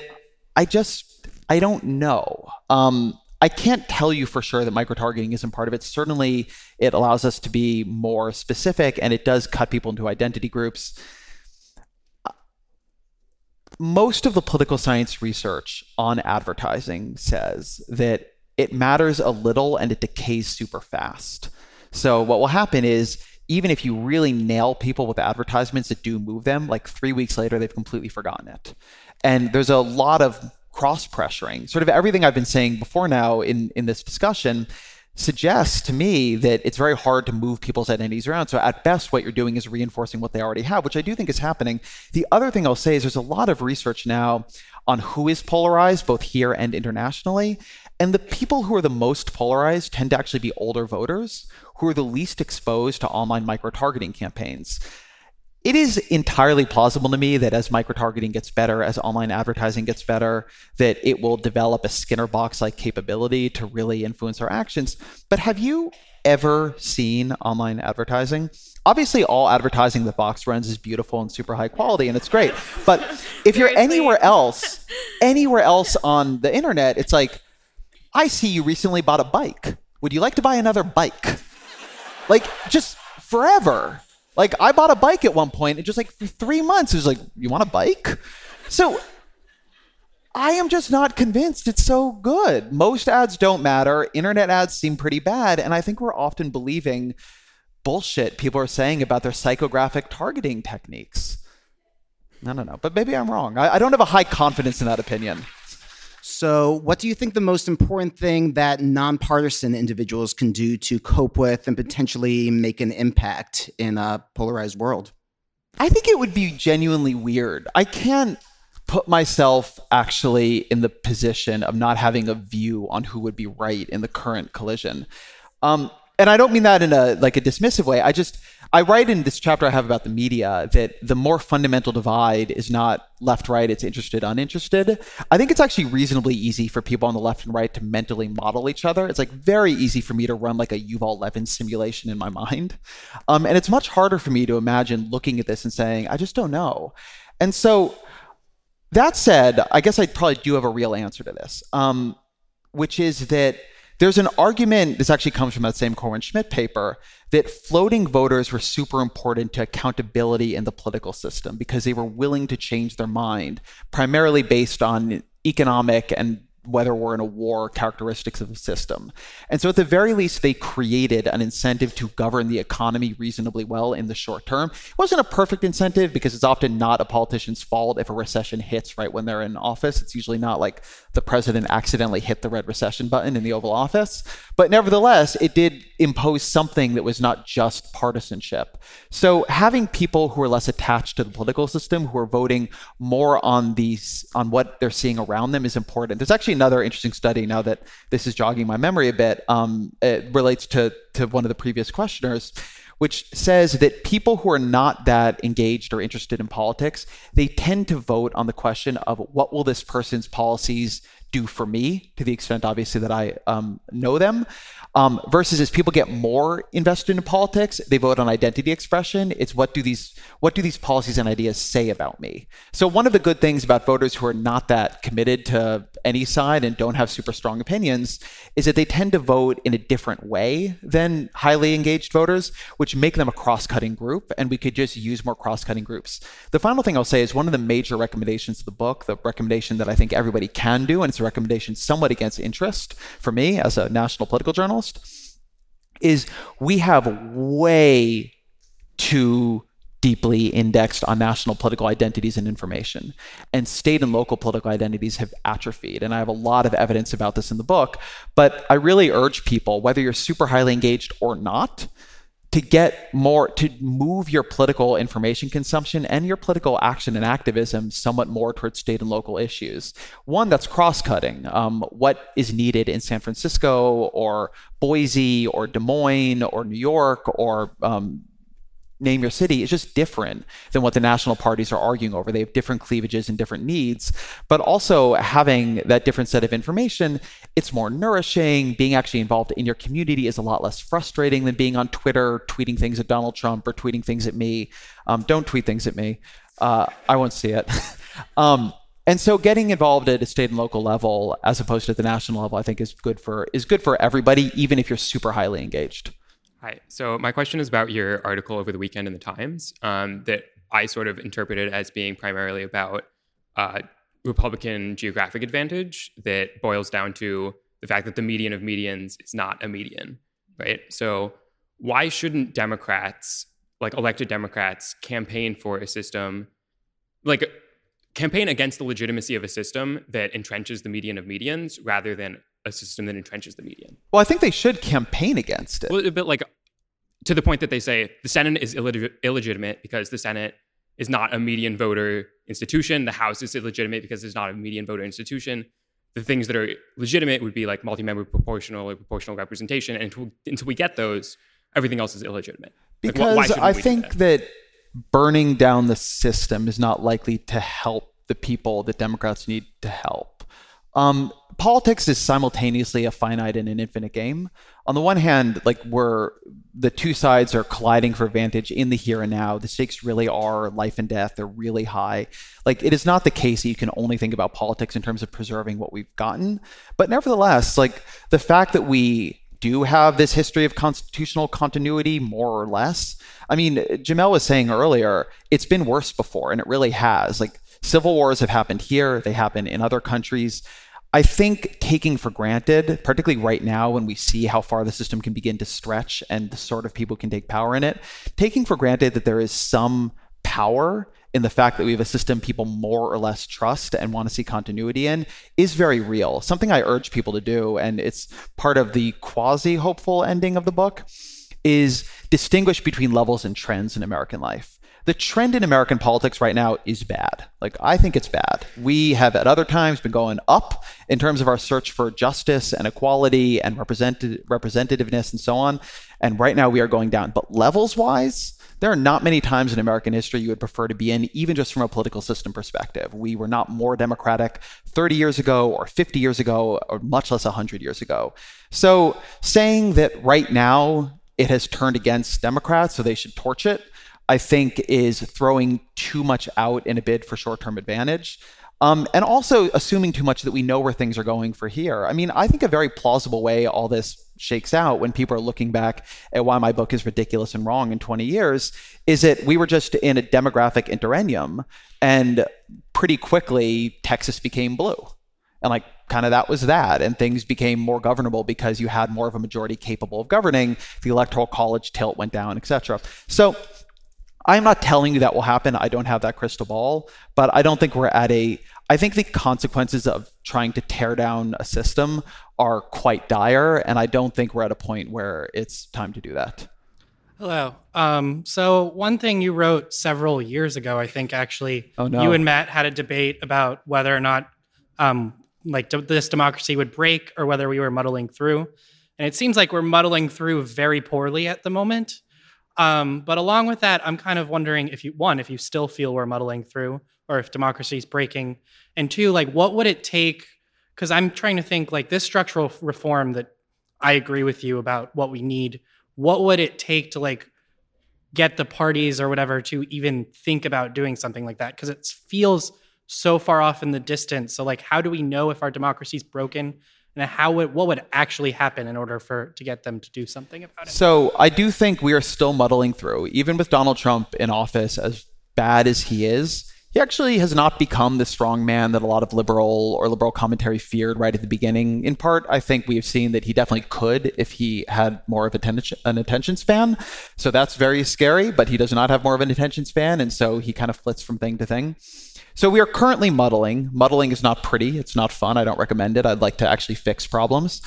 I just I don't know. Um, I can't tell you for sure that micro-targeting isn't part of it. Certainly, it allows us to be more specific, and it does cut people into identity groups. Most of the political science research on advertising says that it matters a little and it decays super fast. So what will happen is even if you really nail people with advertisements that do move them, like three weeks later, they've completely forgotten it. And there's a lot of cross pressuring. Sort of everything I've been saying before now in, in this discussion suggests to me that it's very hard to move people's identities around. So at best, what you're doing is reinforcing what they already have, which I do think is happening. The other thing I'll say is there's a lot of research now on who is polarized, both here and internationally. And the people who are the most polarized tend to actually be older voters who are the least exposed to online micro targeting campaigns. It is entirely plausible to me that as micro targeting gets better, as online advertising gets better, that it will develop a Skinner box like capability to really influence our actions. But have you ever seen online advertising? Obviously, all advertising that Vox runs is beautiful and super high quality, and it's great. But if you're anywhere else, <laughs> anywhere else on the internet, it's like, I see you recently bought a bike. Would you like to buy another bike? Like, just forever. Like I bought a bike at one point, and just like for three months, it was like, "You want a bike?" So I am just not convinced it's so good. Most ads don't matter. Internet ads seem pretty bad, and I think we're often believing bullshit people are saying about their psychographic targeting techniques. I don't know, but maybe I'm wrong. I, I don't have a high confidence in that opinion. So, what do you think the most important thing that nonpartisan individuals can do to cope with and potentially make an impact in a polarized world? I think it would be genuinely weird. I can't put myself actually in the position of not having a view on who would be right in the current collision. Um, and I don't mean that in a like a dismissive way. I just I write in this chapter I have about the media that the more fundamental divide is not left right, it's interested uninterested. I think it's actually reasonably easy for people on the left and right to mentally model each other. It's like very easy for me to run like a Yuval Levin simulation in my mind. Um, and it's much harder for me to imagine looking at this and saying, I just don't know. And so that said, I guess I probably do have a real answer to this, um, which is that there's an argument, this actually comes from that same Corwin Smidt paper, that floating voters were super important to accountability in the political system because they were willing to change their mind, primarily based on economic and whether we're in a war characteristics of the system. And so at the very least, they created an incentive to govern the economy reasonably well in the short term. It wasn't a perfect incentive because it's often not a politician's fault if a recession hits right when they're in office. It's usually not like the president accidentally hit the red recession button in the Oval Office. But nevertheless, it did impose something that was not just partisanship. So having people who are less attached to the political system, who are voting more on these on what they're seeing around them is important. There's actually another interesting study now that this is jogging my memory a bit. Um, it relates to to one of the previous questioners, which says that people who are not that engaged or interested in politics, they tend to vote on the question of what will this person's policies do for me, to the extent obviously that I um, know them. Um, versus as people get more invested in politics, they vote on identity expression. It's what do these what do these policies and ideas say about me? So one of the good things about voters who are not that committed to any side and don't have super strong opinions is that they tend to vote in a different way than highly engaged voters, which make them a cross-cutting group. And we could just use more cross-cutting groups. The final thing I'll say is one of the major recommendations of the book, the recommendation that I think everybody can do, and it's a recommendation somewhat against interest for me as a national political journalist, is we have way too deeply indexed on national political identities and information. And state and local political identities have atrophied. And I have a lot of evidence about this in the book. But I really urge people, whether you're super highly engaged or not, to get more, to move your political information consumption and your political action and activism somewhat more towards state and local issues. One that's cross cutting. Um, what is needed in San Francisco or Boise or Des Moines or New York or um, name your city is just different than what the national parties are arguing over. They have different cleavages and different needs, but also having that different set of information, it's more nourishing. Being actually involved in your community is a lot less frustrating than being on Twitter, tweeting things at Donald Trump or tweeting things at me. Um, don't tweet things at me. Uh, I won't see it. <laughs> um, and so getting involved at a state and local level as opposed to the national level, I think is good for is good for everybody, even if you're super highly engaged. Hi. So my question is about your article over the weekend in the Times um, that I sort of interpreted as being primarily about uh, Republican geographic advantage that boils down to the fact that the median of medians is not a median, right? So why shouldn't Democrats, like elected Democrats, campaign for a system, like campaign against the legitimacy of a system that entrenches the median of medians rather than a system that entrenches the median? Well, I think they should campaign against it. Well, but like to the point that they say the Senate is illeg- illegitimate because the Senate is not a median voter institution. The House is illegitimate because it's not a median voter institution. The things that are legitimate would be like multi-member proportional or proportional representation. And until, until we get those, everything else is illegitimate. Because like, I think that? that burning down the system is not likely to help the people that Democrats need to help. Um, politics is simultaneously a finite and an infinite game. On the one hand, like where the two sides are colliding for advantage in the here and now, the stakes really are life and death. They're really high. Like it is not the case that you can only think about politics in terms of preserving what we've gotten. But nevertheless, like the fact that we do have this history of constitutional continuity, more or less. I mean, Jamelle was saying earlier, it's been worse before, and it really has. Like civil wars have happened here, they happen in other countries. I think taking for granted, particularly right now when we see how far the system can begin to stretch and the sort of people can take power in it, taking for granted that there is some power in the fact that we have a system people more or less trust and want to see continuity in is very real. Something I urge people to do, and it's part of the quasi hopeful ending of the book, is distinguish between levels and trends in American life the trend in American politics right now is bad. Like, I think it's bad. We have at other times been going up in terms of our search for justice and equality and representativeness and so on. And right now we are going down. But levels wise, there are not many times in American history you would prefer to be in, even just from a political system perspective. We were not more democratic 30 years ago or 50 years ago, or much less 100 years ago. So saying that right now it has turned against Democrats, so they should torch it, I think is throwing too much out in a bid for short term advantage. Um, and also assuming too much that we know where things are going for here. I mean, I think a very plausible way all this shakes out when people are looking back at why my book is ridiculous and wrong in 20 years is that we were just in a demographic interregnum and pretty quickly Texas became blue. And like kind of that was that and things became more governable because you had more of a majority capable of governing the electoral college tilt went down etc so I'm not telling you that will happen. I don't have that crystal ball, but I don't think we're at a. I think the consequences of trying to tear down a system are quite dire, and I don't think we're at a point where it's time to do that. Hello. Um, so one thing you wrote several years ago, I think actually, oh, no. you and Matt had a debate about whether or not, um, like this democracy would break or whether we were muddling through, and it seems like we're muddling through very poorly at the moment. Um, but along with that, I'm kind of wondering if you one, if you still feel we're muddling through, or if democracy is breaking, and two, like what would it take? Because I'm trying to think like this structural reform that I agree with you about what we need. What would it take to like get the parties or whatever to even think about doing something like that? Because it feels so far off in the distance. So like, how do we know if our democracy is broken and how would, what would actually happen in order for to get them to do something about it? So I do think we are still muddling through, even with Donald Trump in office, as bad as he is. He actually has not become the strong man that a lot of liberal or liberal commentary feared right at the beginning. In part, I think we have seen that he definitely could if he had more of an attention span. So that's very scary, but he does not have more of an attention span. And so he kind of flits from thing to thing. So we are currently muddling. Muddling is not pretty. It's not fun. I don't recommend it. I'd like to actually fix problems.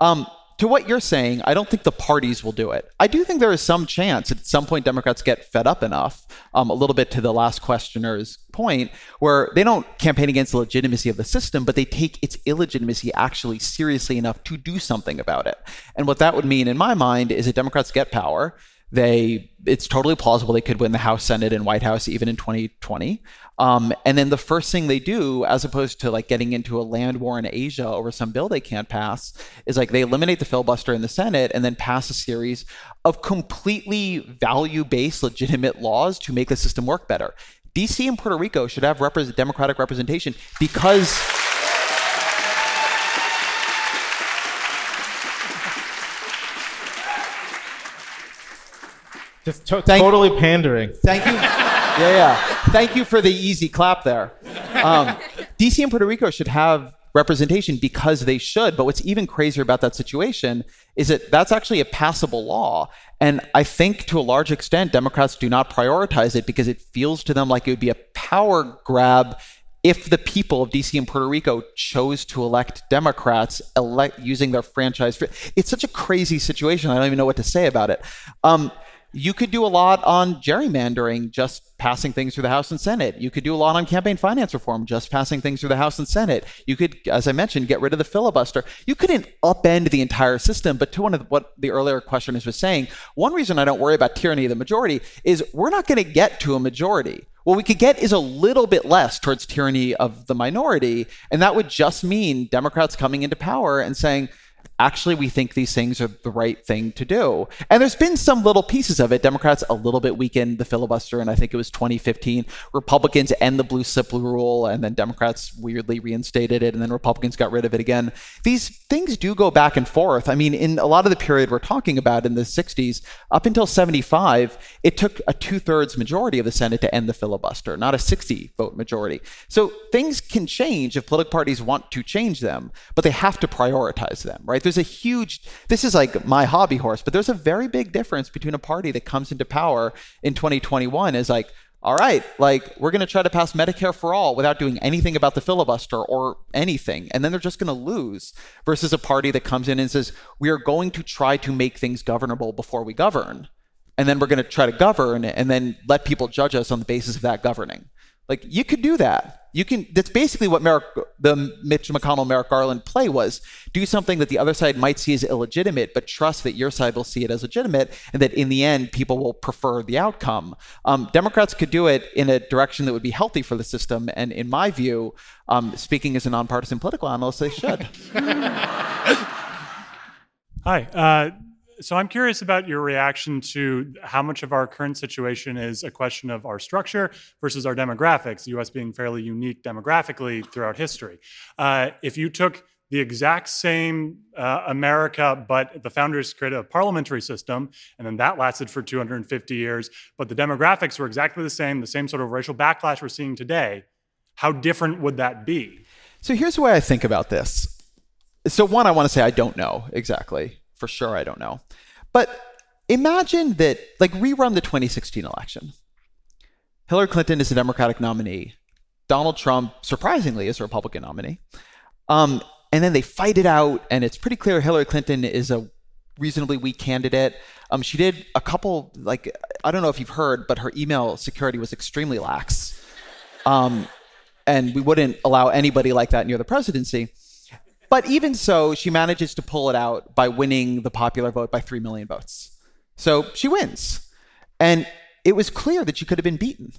Um, to what you're saying, I don't think the parties will do it. I do think there is some chance at some point Democrats get fed up enough, um, a little bit to the last questioner's point, where they don't campaign against the legitimacy of the system, but they take its illegitimacy actually seriously enough to do something about it. And what that would mean, in my mind, is that Democrats get power. They, it's totally plausible they could win the House, Senate, and White House even in 2020. Um, and then the first thing they do, as opposed to like getting into a land war in Asia over some bill they can't pass, is like they eliminate the filibuster in the Senate and then pass a series of completely value based, legitimate laws to make the system work better. DC and Puerto Rico should have repre- democratic representation because. Just to- totally pandering. Thank you. Yeah, yeah. Thank you for the easy clap there. Um, DC and Puerto Rico should have representation because they should. But what's even crazier about that situation is that that's actually a passable law. And I think to a large extent, Democrats do not prioritize it because it feels to them like it would be a power grab if the people of DC and Puerto Rico chose to elect Democrats elect using their franchise. It's such a crazy situation. I don't even know what to say about it. Um, you could do a lot on gerrymandering, just passing things through the House and Senate. You could do a lot on campaign finance reform, just passing things through the House and Senate. You could, as I mentioned, get rid of the filibuster. You couldn't upend the entire system. But to one of what the earlier questioners was saying, one reason I don't worry about tyranny of the majority is we're not going to get to a majority. What we could get is a little bit less towards tyranny of the minority. And that would just mean Democrats coming into power and saying, actually we think these things are the right thing to do. And there's been some little pieces of it. Democrats a little bit weakened the filibuster, and I think it was 2015. Republicans end the blue slip rule, and then Democrats weirdly reinstated it, and then Republicans got rid of it again. These things do go back and forth. I mean, in a lot of the period we're talking about in the 60s, up until 75, it took a two thirds majority of the Senate to end the filibuster, not a 60 vote majority. So things can change if political parties want to change them, but they have to prioritize them, right? There's a huge, this is like my hobby horse, but there's a very big difference between a party that comes into power in 2021 is like, all right, like we're going to try to pass Medicare for all without doing anything about the filibuster or anything. And then they're just going to lose versus a party that comes in and says, we are going to try to make things governable before we govern. And then we're going to try to govern and then let people judge us on the basis of that governing. Like you could do that. You can. That's basically what Merrick, the Mitch McConnell, Merrick Garland play was. Do something that the other side might see as illegitimate, but trust that your side will see it as legitimate, and that in the end, people will prefer the outcome. Um, Democrats could do it in a direction that would be healthy for the system, and in my view, um, speaking as a nonpartisan political analyst, they should. <laughs> Hi. Uh, so I'm curious about your reaction to how much of our current situation is a question of our structure versus our demographics, the US being fairly unique demographically throughout history. Uh, if you took the exact same uh, America, but the founders created a parliamentary system, and then that lasted for 250 years, but the demographics were exactly the same, the same sort of racial backlash we're seeing today, how different would that be? So here's the way I think about this. So, one, I want to say I don't know exactly for sure I don't know. But imagine that, like, rerun the 2016 election. Hillary Clinton is a Democratic nominee. Donald Trump, surprisingly, is a Republican nominee. Um, and then they fight it out, and it's pretty clear Hillary Clinton is a reasonably weak candidate. Um, she did a couple, like, I don't know if you've heard, but her email security was extremely lax. Um, and we wouldn't allow anybody like that near the presidency. But even so, she manages to pull it out by winning the popular vote by 3 million votes. So she wins. And it was clear that she could have been beaten.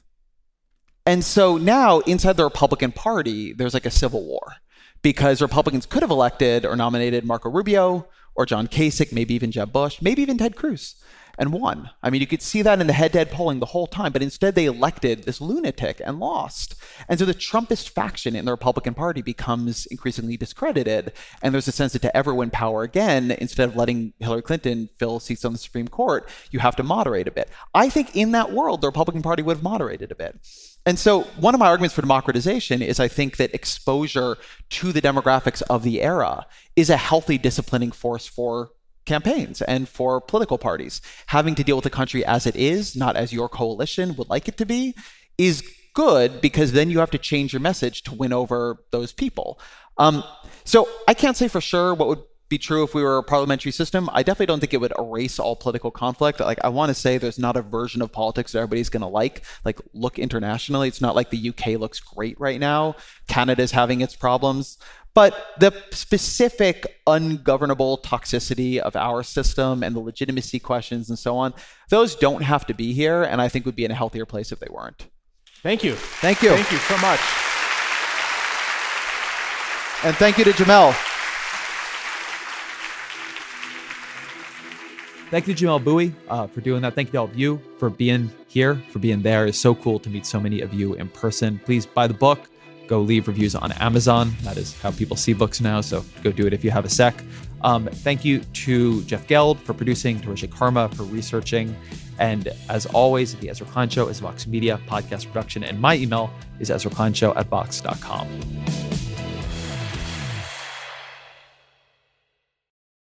And so now, inside the Republican Party, there's like a civil war because Republicans could have elected or nominated Marco Rubio or John Kasich, maybe even Jeb Bush, maybe even Ted Cruz and won. I mean, you could see that in the head to head polling the whole time, but instead they elected this lunatic and lost. And so the Trumpist faction in the Republican Party becomes increasingly discredited. And there's a sense that to ever win power again, instead of letting Hillary Clinton fill seats on the Supreme Court, you have to moderate a bit. I think in that world, the Republican Party would have moderated a bit. And so, one of my arguments for democratization is I think that exposure to the demographics of the era is a healthy disciplining force for campaigns and for political parties. Having to deal with the country as it is, not as your coalition would like it to be, is good because then you have to change your message to win over those people. Um, so I can't say for sure what would be true if we were a parliamentary system. I definitely don't think it would erase all political conflict. Like I want to say there's not a version of politics that everybody's going to like. Like look internationally, it's not like the UK looks great right now. Canada's having its problems. But the specific ungovernable toxicity of our system and the legitimacy questions and so on, those don't have to be here, and I think would be in a healthier place if they weren't. Thank you. Thank you. Thank you so much. And thank you to Jamelle. Thank you to Jamelle Bouie uh, for doing that. Thank you to all of you for being here, for being there. It's so cool to meet so many of you in person. Please buy the book. Go leave reviews on Amazon. That is how people see books now. So go do it if you have a sec. Um, thank you to Jeff Geld for producing, to Karma for researching. And as always, the Ezra Klein Show is Vox Media podcast production. And my email is ezrakleinshow at vox.com.